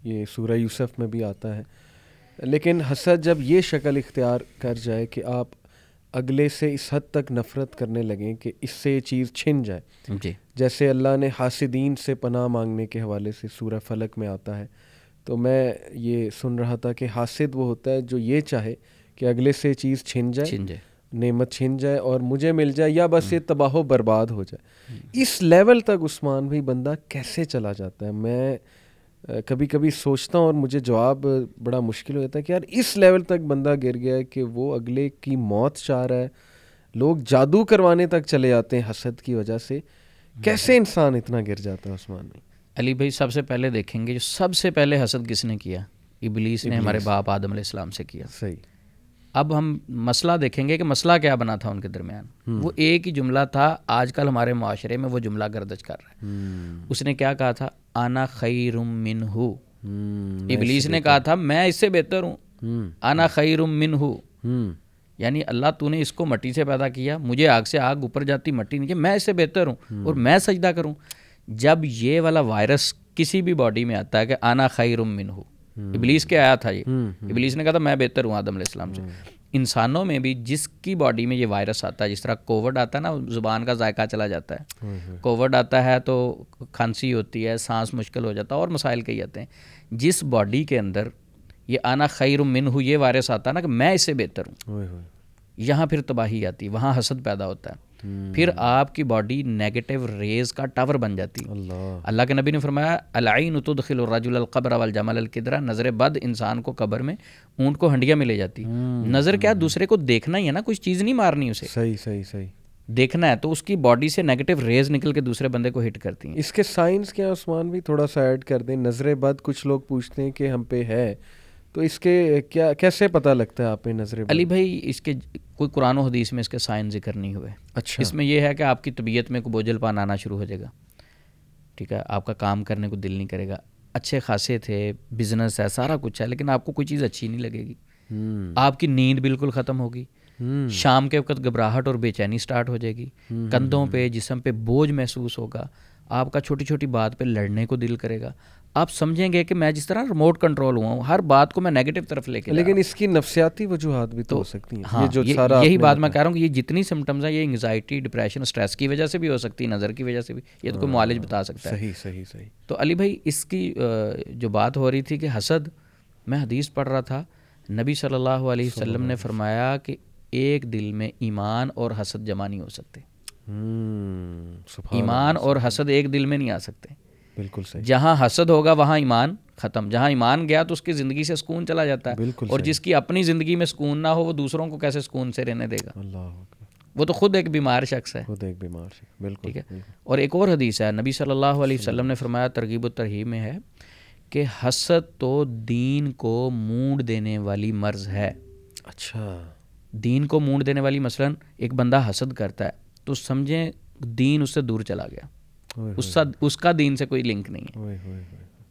یہ سورہ یوسف میں بھی آتا ہے۔ لیکن حسد جب یہ شکل اختیار کر جائے کہ آپ اگلے سے اس حد تک نفرت کرنے لگیں کہ اس سے یہ چیز چھن جائے۔ جی۔ جیسے اللہ نے حاسدین سے پناہ مانگنے کے حوالے سے سورہ فلک میں آتا ہے۔ تو میں یہ سن رہا تھا کہ حاسد وہ ہوتا ہے جو یہ چاہے کہ اگلے سے یہ چیز چھن جائے چھن جائے۔ نعمت چھن جائے اور مجھے مل جائے یا بس یہ تباہ و برباد ہو جائے۔ اس لیول تک عثمان بھائی بندہ کیسے چلا جاتا ہے؟ میں کبھی کبھی سوچتا ہوں اور مجھے جواب بڑا مشکل ہو جاتا ہے کہ یار اس لیول تک بندہ گر گیا ہے کہ وہ اگلے کی موت چاہ رہا ہے لوگ جادو کروانے تک چلے جاتے ہیں حسد کی وجہ سے۔ کیسے انسان اتنا گر جاتا ہے عثمان بھائی؟ علی بھائی سب سے پہلے دیکھیں گے جو سب سے پہلے حسد کس نے کیا؟ ابلیس نے ہمارے باپ آدم علیہ السلام سے کیا۔ صحیح۔ اب ہم مسئلہ دیکھیں گے کہ مسئلہ کیا بنا تھا ان کے درمیان۔ وہ ایک ہی جملہ تھا آج کل ہمارے معاشرے میں وہ جملہ گردش کر رہا ہے۔ اس نے کیا کہا تھا؟ آنا خیرم من ہو ابلیس نے کہا تھا میں اس سے بہتر ہوں۔ آنا خیرم من ہو یعنی اللہ تو نے اس کو مٹی سے پیدا کیا مجھے آگ سے آگ اوپر جاتی مٹی نیچے میں اس سے بہتر ہوں۔ اور میں سجدہ کروں۔ جب یہ والا وائرس کسی بھی باڈی میں آتا ہے کہ آنا خیرم من ہو ابلیس کے آیا تھا یہ۔ ابلیس نے کہا تھا میں بہتر ہوں آدم علیہ السلام سے۔ انسانوں میں بھی جس کی باڈی میں یہ وائرس آتا ہے جس طرح کووڈ آتا ہے نا زبان کا ذائقہ چلا جاتا ہے۔ کووڈ آتا ہے تو کھانسی ہوتی ہے سانس مشکل ہو جاتا ہے اور مسائل کئی آتے ہیں۔ جس باڈی کے اندر یہ آنا خیر من ہو یہ وائرس آتا ہے نا کہ میں اس سے بہتر ہوں۔ یہاں پھر تباہی آتی ہے وہاں حسد پیدا ہوتا ہے۔ پھر آپ کی باڈی نیگیٹو ریز کا ٹاور بن جاتی ہے۔ اللہ۔ کے نبی نے فرمایا العین تدخل الرجل القبر والجمل القدرہ نظر بد انسان کو قبر میں اونٹ کو ہنڈیا میں لے جاتی نظر کیا دوسرے کو دیکھنا ہی ہے نا کچھ چیز نہیں مارنی اسے۔ صحیح صحیح صحیح۔ دیکھنا ہے تو اس کی باڈی سے نیگیٹو ریز نکل کے دوسرے بندے کو ہٹ کرتی ہیں۔ اس کے سائنس کیا عثمان بھی تھوڑا سا ایڈ کر دیں۔ نظر بد کچھ لوگ پوچھتے ہیں کہ ہم پہ ہے۔ تو اس کے کیا کیسے پتہ لگتا ہے آپ نظر علی بھائی اس کے کوئی قرآن و حدیث میں اس کے سائن ذکر نہیں ہوئے۔ اچھا۔ اس میں یہ ہے کہ آپ کی طبیعت میں کوئی بوجھل پان آنا شروع ہو جائے گا۔ ٹھیک ہے؟ آپ کا کام کرنے کو دل نہیں کرے گا۔ اچھے خاصے تھے بزنس ہے سارا کچھ ہے لیکن آپ کو کوئی چیز اچھی نہیں لگے گی۔ آپ کی نیند بالکل ختم ہوگی۔ شام کے وقت گھبراہٹ اور بے چینی سٹارٹ ہو جائے گی۔ کندھوں پہ جسم پہ بوجھ محسوس ہوگا۔ آپ کا چھوٹی چھوٹی بات پہ لڑنے کو دل کرے گا۔ آپ سمجھیں گے کہ میں جس طرح ریموٹ کنٹرول ہوا ہوں ہر بات کو میں نیگیٹو طرف لے کے لیکن اس کی نفسیاتی وجوہات بھی تو ہو سکتی ہیں۔ ہاں یہی بات میں کہہ رہا ہوں کہ یہ جتنی سمٹمز ہیں یہ انگزائٹی ڈپریشن اسٹریس کی وجہ سے بھی ہو سکتی ہے نظر کی وجہ سے بھی۔ یہ تو کوئی معالج بتا سکتا ہے۔ صحیح صحیح صحیح۔ تو علی بھائی اس کی جو بات ہو رہی تھی کہ حسد میں حدیث پڑھ رہا تھا۔ نبی صلی اللہ علیہ وسلم نے فرمایا کہ ایک دل میں ایمان اور حسد جمع نہیں ہو سکتے۔ ایمان اور حسد ایک دل میں نہیں آ سکتے۔ بالکل صحیح۔ جہاں حسد ہوگا وہاں ایمان ختم۔ جہاں ایمان گیا تو اس کی زندگی سے سکون چلا جاتا ہے۔ بالکل اور جس کی اپنی زندگی میں سکون نہ ہو وہ دوسروں کو کیسے سکون سے رہنے دے گا؟ اللہ وہ تو خود ایک بیمار شخص ہے۔ خود ایک بیمار شخص۔ بالکل۔ ٹھیک ہے۔ اور ایک اور حدیث ہے۔ نبی صلی اللہ علیہ وسلم نے فرمایا ترغیب و ترہیب میں ہے کہ حسد تو دین کو مونڈ دینے والی مرض ہے۔ اچھا۔ دین کو مونڈ دینے والی مثلا ایک بندہ حسد کرتا ہے تو سمجھیں دین اس سے دور چلا گیا۔ اس کا اس کا دین سے کوئی لنک نہیں ہے۔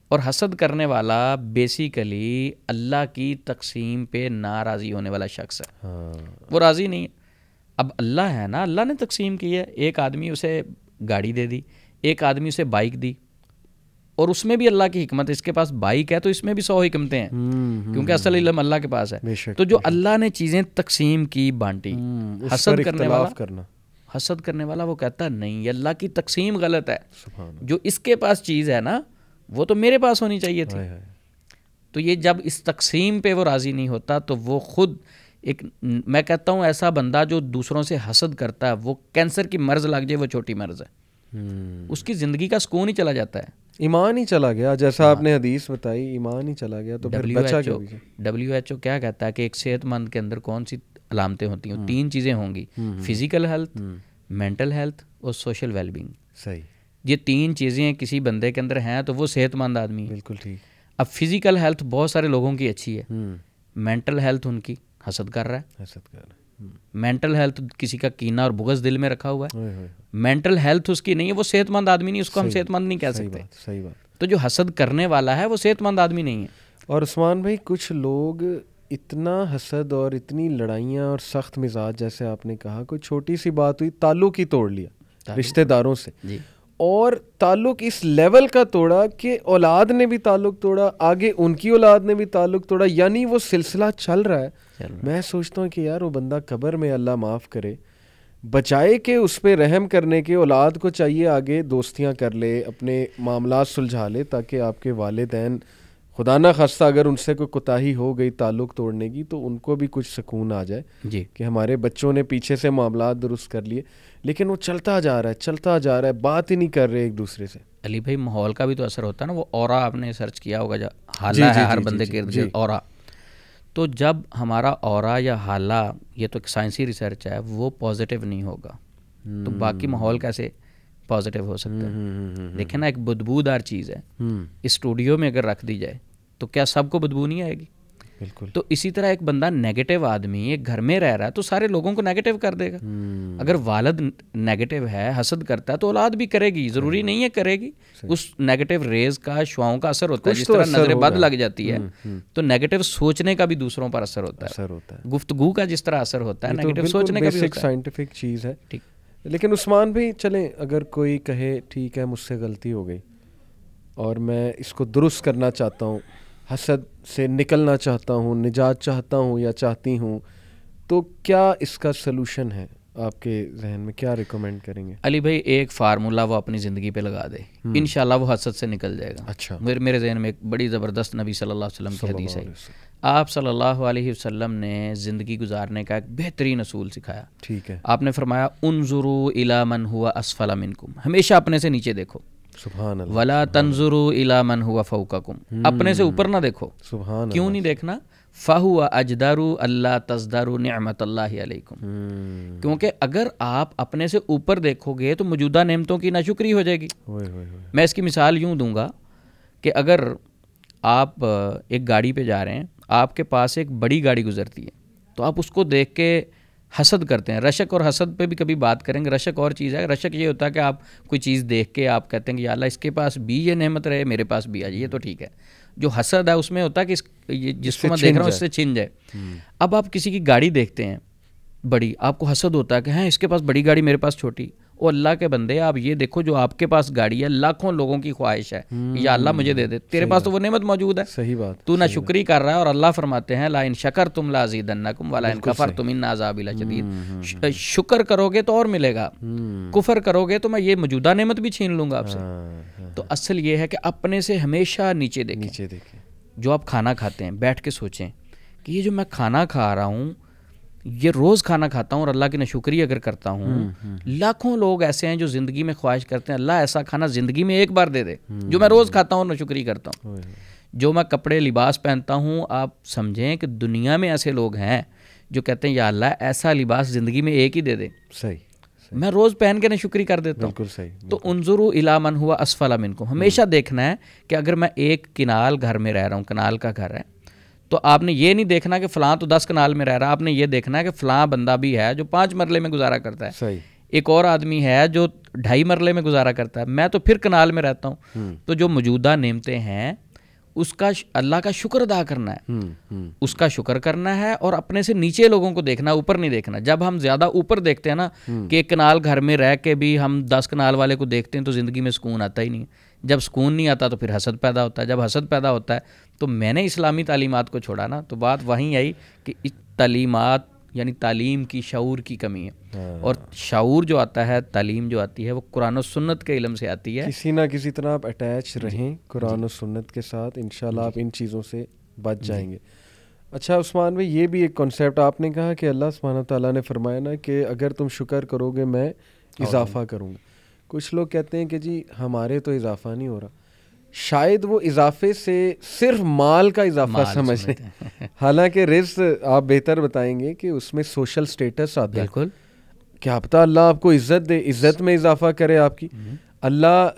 اور حسد کرنے والا بیسیکلی اللہ کی تقسیم پہ ناراضی ہونے والا شخص ہے۔ ہاں۔ وہ راضی نہیں ہے۔ اب اللہ ہے نا اللہ نے تقسیم کی ہے۔ ایک آدمی اسے گاڑی دے دی ایک آدمی اسے بائک دی۔ اور اس میں بھی اللہ کی حکمت ہے۔ اس کے پاس بائک ہے تو اس میں بھی سو حکمتیں ہیں۔ کیونکہ اصل علم اللہ کے پاس ہے۔ تو جو اللہ نے چیزیں تقسیم کی بانٹی حسد کرنے والا کرنا۔ حسد کرنے والا وہ کہتا نہیں یہ اللہ کی تقسیم غلط ہے۔ جو اس کے پاس چیز ہے نا وہ تو میرے پاس ہونی چاہیے تھی۔ تو یہ جب اس تقسیم پہ وہ راضی نہیں ہوتا تو وہ خود ایک میں کہتا ہوں ایسا بندہ جو دوسروں سے حسد کرتا ہے وہ کینسر کی مرض لگ جائے وہ چھوٹی مرض ہے۔ اس کی زندگی کا سکون ہی چلا جاتا ہے۔ ایمان ہی چلا گیا جیسا آپ نے حدیث بتائی ایمان ہی چلا گیا تو ڈبلیو ایچ او کیا کہتا ہے کہ ایک صحت مند کے اندر کون سی علامتیں ہوتی ہیں تین چیزیں ہوں گی فزیکل ہیلتھ مینٹل ہیلتھ اور سوشل ویل بینگ صحیح۔ یہ تین چیزیں کسی بندے کے اندر ہیں تو وہ صحت مند آدمی بالکل ٹھیک۔ اب فزیکل ہیلتھ بہت سارے لوگوں کی اچھی ہے۔ مینٹل ہیلتھ ان کی حسد کر رہا ہے۔ حسد کر رہا ہے۔ مینٹل ہیلتھ کسی کا کینا اور بغض دل میں رکھا ہوا ہے۔ مینٹل ہیلتھ اس کی نہیں ہے وہ صحت مند آدمی نہیں اس کو ہم صحت مند نہیں کہہ سکتے۔ صحیح بات۔ تو جو حسد کرنے والا ہے وہ صحت مند آدمی نہیں ہے۔ اور عثمان بھائی کچھ لوگ اتنا حسد اور اتنی لڑائیاں اور سخت مزاج جیسے آپ نے کہا کوئی چھوٹی سی بات ہوئی تعلق ہی توڑ لیا رشتہ داروں سے۔ جی۔ اور تعلق اس لیول کا توڑا کہ اولاد نے بھی تعلق توڑا آگے ان کی اولاد نے بھی تعلق توڑا یعنی وہ سلسلہ چل رہا ہے۔ میں سوچتا ہوں کہ یار وہ بندہ قبر میں اللہ معاف کرے بچائے کہ اس پہ رحم کرنے کے اولاد کو چاہیے آگے دوستیاں کر لے اپنے معاملات سلجھا لے تاکہ آپ کے والدین خدا نہ خواستہ اگر ان سے کوئی کوتاہی ہو گئی تعلق توڑنے کی تو ان کو بھی کچھ سکون آ جائے جی۔ کہ ہمارے بچوں نے پیچھے سے معاملات درست کر لیے۔ لیکن وہ چلتا جا رہا ہے چلتا جا رہا ہے بات ہی نہیں کر رہے ایک دوسرے سے۔ علی بھائی ماحول کا بھی تو اثر ہوتا ہے نا وہ اورا آپ نے سرچ کیا ہوگا جب حالہ ہے ہر بندے کے ارد اورا تو جب ہمارا اورا یا حالہ یہ تو ایک سائنسی ریسرچ ہے وہ پازیٹیو نہیں ہوگا۔ تو باقی ماحول کیسے؟ پازیٹیو ہو سکتا ہے۔ دیکھیں نا ایک بدبودار چیز ہے۔ اسٹوڈیو میں اگر رکھ دی جائے تو کیا سب کو بدبو نہیں آئے گی؟ بالکل۔ تو اسی طرح ایک بندہ نیگیٹو آدمی ایک گھر میں رہ رہا ہے تو سارے لوگوں کو نیگیٹو کر دے گا۔ اگر والد نیگیٹو ہے حسد کرتا ہے تو اولاد بھی کرے گی ضروری نہیں ہے کرے گی۔ اس نیگیٹو ریز کا شعاؤں کا اثر ہوتا ہے جس طرح نظر بد لگ جاتی ہے تو نیگیٹو سوچنے کا بھی دوسروں پر اثر ہوتا ہے۔ گفتگو کا جس طرح اثر ہوتا ہے نیگیٹو سوچنے کا بھی سائنٹیفک چیز ہے۔ ٹھیک۔ لیکن عثمان بھی چلیں اگر کوئی کہے ٹھیک ہے مجھ سے غلطی ہو گئی اور میں اس کو درست کرنا چاہتا ہوں حسد سے نکلنا چاہتا ہوں نجات چاہتا ہوں یا چاہتی ہوں تو کیا اس کا سلوشن ہے؟ آپ کے ذہن میں کیا ریکمینڈ کریں گے؟ علی بھائی ایک فارمولا وہ اپنی زندگی پہ لگا دے۔ انشاءاللہ وہ حسد سے نکل جائے گا۔ اچھا۔ میرے میرے ذہن میں ایک بڑی زبردست نبی صلی اللہ علیہ وسلم کی حدیث ہے۔ آپ صلی اللہ علیہ وسلم نے زندگی گزارنے کا ایک بہترین اصول سکھایا۔ ٹھیک ہے۔ آپ نے فرمایا انظروا الی من ہوا اسفل منکم۔ ہمیشہ اپنے سے نیچے دیکھو۔ سبحان اللہ ولا تنظروا الی من ہوا فوقکم۔ اپنے سے اوپر نہ دیکھو۔ سبحان کیوں نہیں دیکھنا؟ فہو اجدارو اللہ تزدارو نعمت اللہ علیکم۔ کیونکہ اگر آپ اپنے سے اوپر دیکھو گے تو موجودہ نعمتوں کی ناشکری ہو جائے گی۔ میں اس کی مثال یوں دوں گا کہ اگر آپ ایک گاڑی پہ جا رہے ہیں آپ کے پاس ایک بڑی گاڑی گزرتی ہے تو آپ اس کو دیکھ کے حسد کرتے ہیں۔ رشک اور حسد پہ بھی کبھی بات کریں گے۔ رشک اور چیز ہے۔ رشک یہ ہوتا ہے کہ آپ کوئی چیز دیکھ کے آپ کہتے ہیں کہ یا اللہ اس کے پاس بھی یہ نعمت رہے میرے پاس بھی آ جائے یہ تو ٹھیک ہے۔ جو حسد ہے اس میں ہوتا ہے کہ اس جس کو میں دیکھ رہا ہوں اس سے چھن جائے۔ اب آپ کسی کی گاڑی دیکھتے ہیں بڑی آپ کو حسد ہوتا ہے کہ ہاں اس کے پاس بڑی گاڑی میرے پاس چھوٹی۔ وہ اللہ کے بندے آپ یہ دیکھو جو آپ کے پاس گاڑی ہے لاکھوں لوگوں کی خواہش ہے یا اللہ مجھے دے دے۔ تیرے پاس تو وہ نعمت موجود ہے۔ صحیح بات تو نہ شکری کر رہا ہے اور اللہ فرماتے ہیں لا ان شکر تم لا زیدنکم ولا ان کفر تم ان عذاب لشدید۔ شکر کرو گے تو اور ملے گا۔ کفر کرو گے تو میں یہ موجودہ نعمت بھی چھین لوں گا آپ سے۔ تو اصل یہ ہے کہ اپنے سے ہمیشہ نیچے دیکھیں۔ جو آپ کھانا کھاتے ہیں بیٹھ کے سوچیں کہ یہ جو میں کھانا کھا رہا ہوں یہ روز کھانا کھاتا ہوں اور اللہ کی نشکری اگر کرتا ہوں لاکھوں لوگ ایسے ہیں جو زندگی میں خواہش کرتے ہیں اللہ ایسا کھانا زندگی میں ایک بار دے دے جو میں روز کھاتا ہوں اور نشکری کرتا ہوں۔ جو میں کپڑے لباس پہنتا ہوں آپ سمجھیں کہ دنیا میں ایسے لوگ ہیں جو کہتے ہیں یا اللہ ایسا لباس زندگی میں ایک ہی دے دے۔ صحیح میں روز پہن کے نشکری کر دیتا ہوں۔ صحیح تو انظرو الا من ہوا اسفل من کو ہمیشہ دیکھنا ہے کہ اگر میں ایک کنال گھر میں رہ رہا ہوں کنال کا گھر ہے تو آپ نے یہ نہیں دیکھنا کہ فلاں تو دس کنال میں رہ رہا آپ نے یہ دیکھنا ہے کہ فلاں بندہ بھی ہے جو پانچ مرلے میں گزارا کرتا ہے۔ صحیح۔ ایک اور آدمی ہے جو ڈھائی مرلے میں گزارا کرتا ہے۔ میں تو پھر کنال میں رہتا ہوں۔ تو جو موجودہ نعمتیں ہیں اس کا اللہ کا شکر ادا کرنا ہے۔ اس کا شکر کرنا ہے اور اپنے سے نیچے لوگوں کو دیکھنا اوپر نہیں دیکھنا۔ جب ہم زیادہ اوپر دیکھتے ہیں نا کہ ایک کنال گھر میں رہ کے بھی ہم دس کنال والے کو دیکھتے ہیں تو زندگی میں سکون آتا ہی نہیں۔ جب سکون نہیں آتا تو پھر حسد پیدا ہوتا ہے۔ جب حسد پیدا ہوتا ہے تو میں نے اسلامی تعلیمات کو چھوڑا نا تو بات وہیں آئی کہ تعلیمات یعنی تعلیم کی شعور کی کمی ہے۔ اور شعور جو آتا ہے تعلیم جو آتی ہے وہ قرآن و سنت کے علم سے آتی ہے۔ کسی نہ کسی طرح آپ اٹیچ رہیں قرآن و سنت کے ساتھ انشاءاللہ آپ ان چیزوں سے بچ جائیں گے۔ اچھا عثمان بھائی یہ بھی ایک کانسیپٹ آپ نے کہا کہ اللہ سبحانہ تعالیٰ نے فرمایا نا کہ اگر تم شکر کرو گے میں اضافہ کروں گا۔ کچھ لوگ کہتے ہیں کہ جی ہمارے تو اضافہ نہیں ہو رہا۔ شاید وہ اضافے سے صرف مال کا اضافہ سمجھ لیں حالانکہ رزق آپ بہتر بتائیں گے کہ اس میں سوشل سٹیٹس آتا ہے۔ بالکل۔ کیا پتہ اللہ آپ کو عزت دے عزت میں اضافہ کرے آپ کی۔ اللہ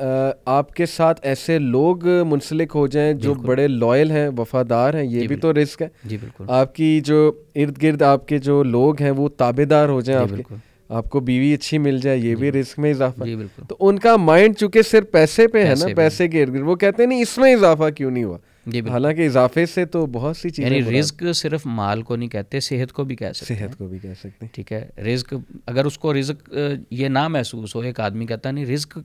آپ کے ساتھ ایسے لوگ منسلک ہو جائیں جو بڑے لائل ہیں وفادار ہیں یہ بھی تو رزق ہے۔ جی بالکل۔ آپ کی جو ارد گرد آپ کے جو لوگ ہیں وہ تابے دار ہو جائیں آپ کے۔ آپ کو بیوی اچھی مل جائے یہ بھی رسک میں اضافہ۔ جی تو ان کا مائنڈ چونکہ صرف پیسے پہ ہے نا پیسے کے ارد گرد وہ کہتے ہیں نہیں اس میں اضافہ کیوں نہیں ہوا؟ جی حالانکہ اضافے سے تو بہت سی چیزیں یعنی رزق صرف مال کو نہیں کہتے صحت کو بھی کہہ سکتے صحت کو بھی کہہ سکتے ہیں۔ ٹھیک ہے رزق اگر اس کو رزق یہ نہ محسوس ہو ایک آدمی کہتا نہیں رزق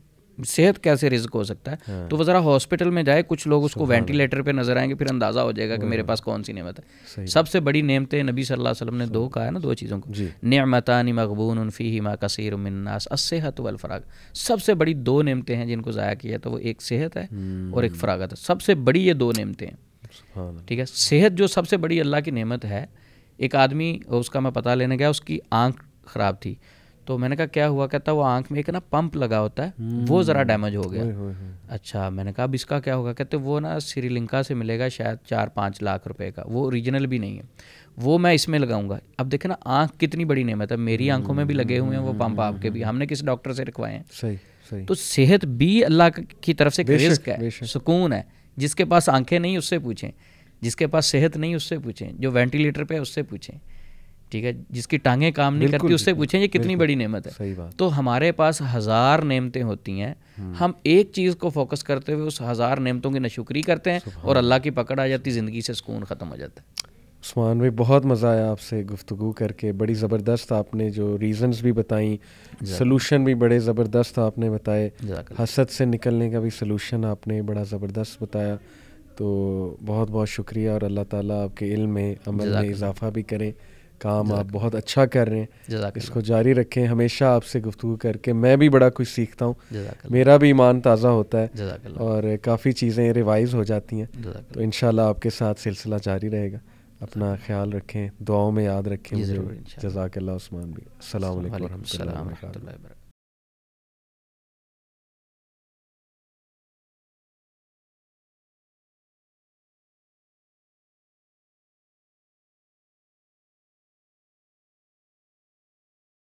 صحت کیسے رزق ہو سکتا ہے؟ تو وہ ذرا ہاسپٹل میں جائے کچھ لوگ اس کو وینٹیلیٹر پہ نظر آئیں گے پھر اندازہ ہو جائے گا کہ میرے پاس کون سی نعمت ہے۔ سب سے بڑی نعمتیں نبی صلی اللہ علیہ وسلم نے دو کہا ہے نا دو چیزوں کو۔ نعمتان مغبون فیہ ما کثیر من الناس الصحت والفراغ۔ سب سے بڑی دو نعمتیں ہیں جن کو ضائع کیا تو وہ ایک صحت ہے اور ایک فراغت ہے۔ سب سے بڑی یہ دو نعمتیں ہیں۔ ٹھیک ہے؟ صحت جو سب سے بڑی اللہ کی نعمت ہے ایک آدمی اس کا میں پتہ لینے گیا اس کی آنکھ خراب تھی۔ تو میں نے کہا کیا ہوا؟ کہتا وہ آنکھ میں ایک نا پمپ لگا ہوتا ہے وہ ذرا ڈیمیج ہو گیا۔ اچھا میں نے کہا اب اس کا کیا ہوگا؟ کہتے وہ نا سری لنکا سے ملے گا شاید چار پانچ لاکھ روپے کا وہ اوریجنل بھی نہیں ہے۔ وہ میں اس میں لگاؤں گا۔ اب دیکھیں نا آنکھ کتنی بڑی نعمت ہے۔ میری آنکھوں میں بھی لگے ہوئے ہیں وہ پمپ آپ کے بھی۔ ہم نے کس ڈاکٹر سے رکھوائے ہیں۔ صحیح تو صحت بھی اللہ کی طرف سے رزق ہے سکون ہے۔ جس کے پاس آنکھیں نہیں اس سے پوچھیں۔ جس کے پاس صحت نہیں اس سے پوچھیں۔ جو وینٹیلیٹر پہ اس سے پوچھیں۔ ٹھیک ہے جس کی ٹانگیں کام نہیں کرتی اس سے پوچھیں یہ کتنی بڑی نعمت ہے۔ تو ہمارے پاس ہزار نعمتیں ہوتی ہیں۔ ہم ایک چیز کو فوکس کرتے ہوئے اس ہزار نعمتوں کی نشکری کرتے ہیں اور اللہ۔ کی پکڑ آ جاتی زندگی سے سکون ختم ہو جاتا ہے۔ عثمان بھائی بہت مزہ آیا آپ سے گفتگو کر کے۔ بڑی زبردست آپ نے جو ریزنز بھی بتائیں سلوشن بھی بڑے زبردست آپ نے بتائے۔ حسد سے نکلنے کا بھی سلوشن آپ نے بڑا زبردست بتایا۔ تو بہت بہت شکریہ اور اللہ تعالیٰ آپ کے علم میں عمل میں اضافہ بھی کریں۔ کام آپ بہت اچھا کر رہے ہیں۔ اس کو جاری رکھیں ہمیشہ آپ سے گفتگو کر کے میں بھی بڑا کچھ سیکھتا ہوں۔ میرا بھی ایمان تازہ ہوتا ہے اور کافی چیزیں ریوائز ہو جاتی ہیں۔ تو انشاءاللہ آپ کے ساتھ سلسلہ جاری رہے گا۔ اپنا خیال رکھیں دعاؤں میں یاد رکھیں جزاک اللہ عثمان بھی السلام علیکم و رحمۃ اللہ وبرکاتہ۔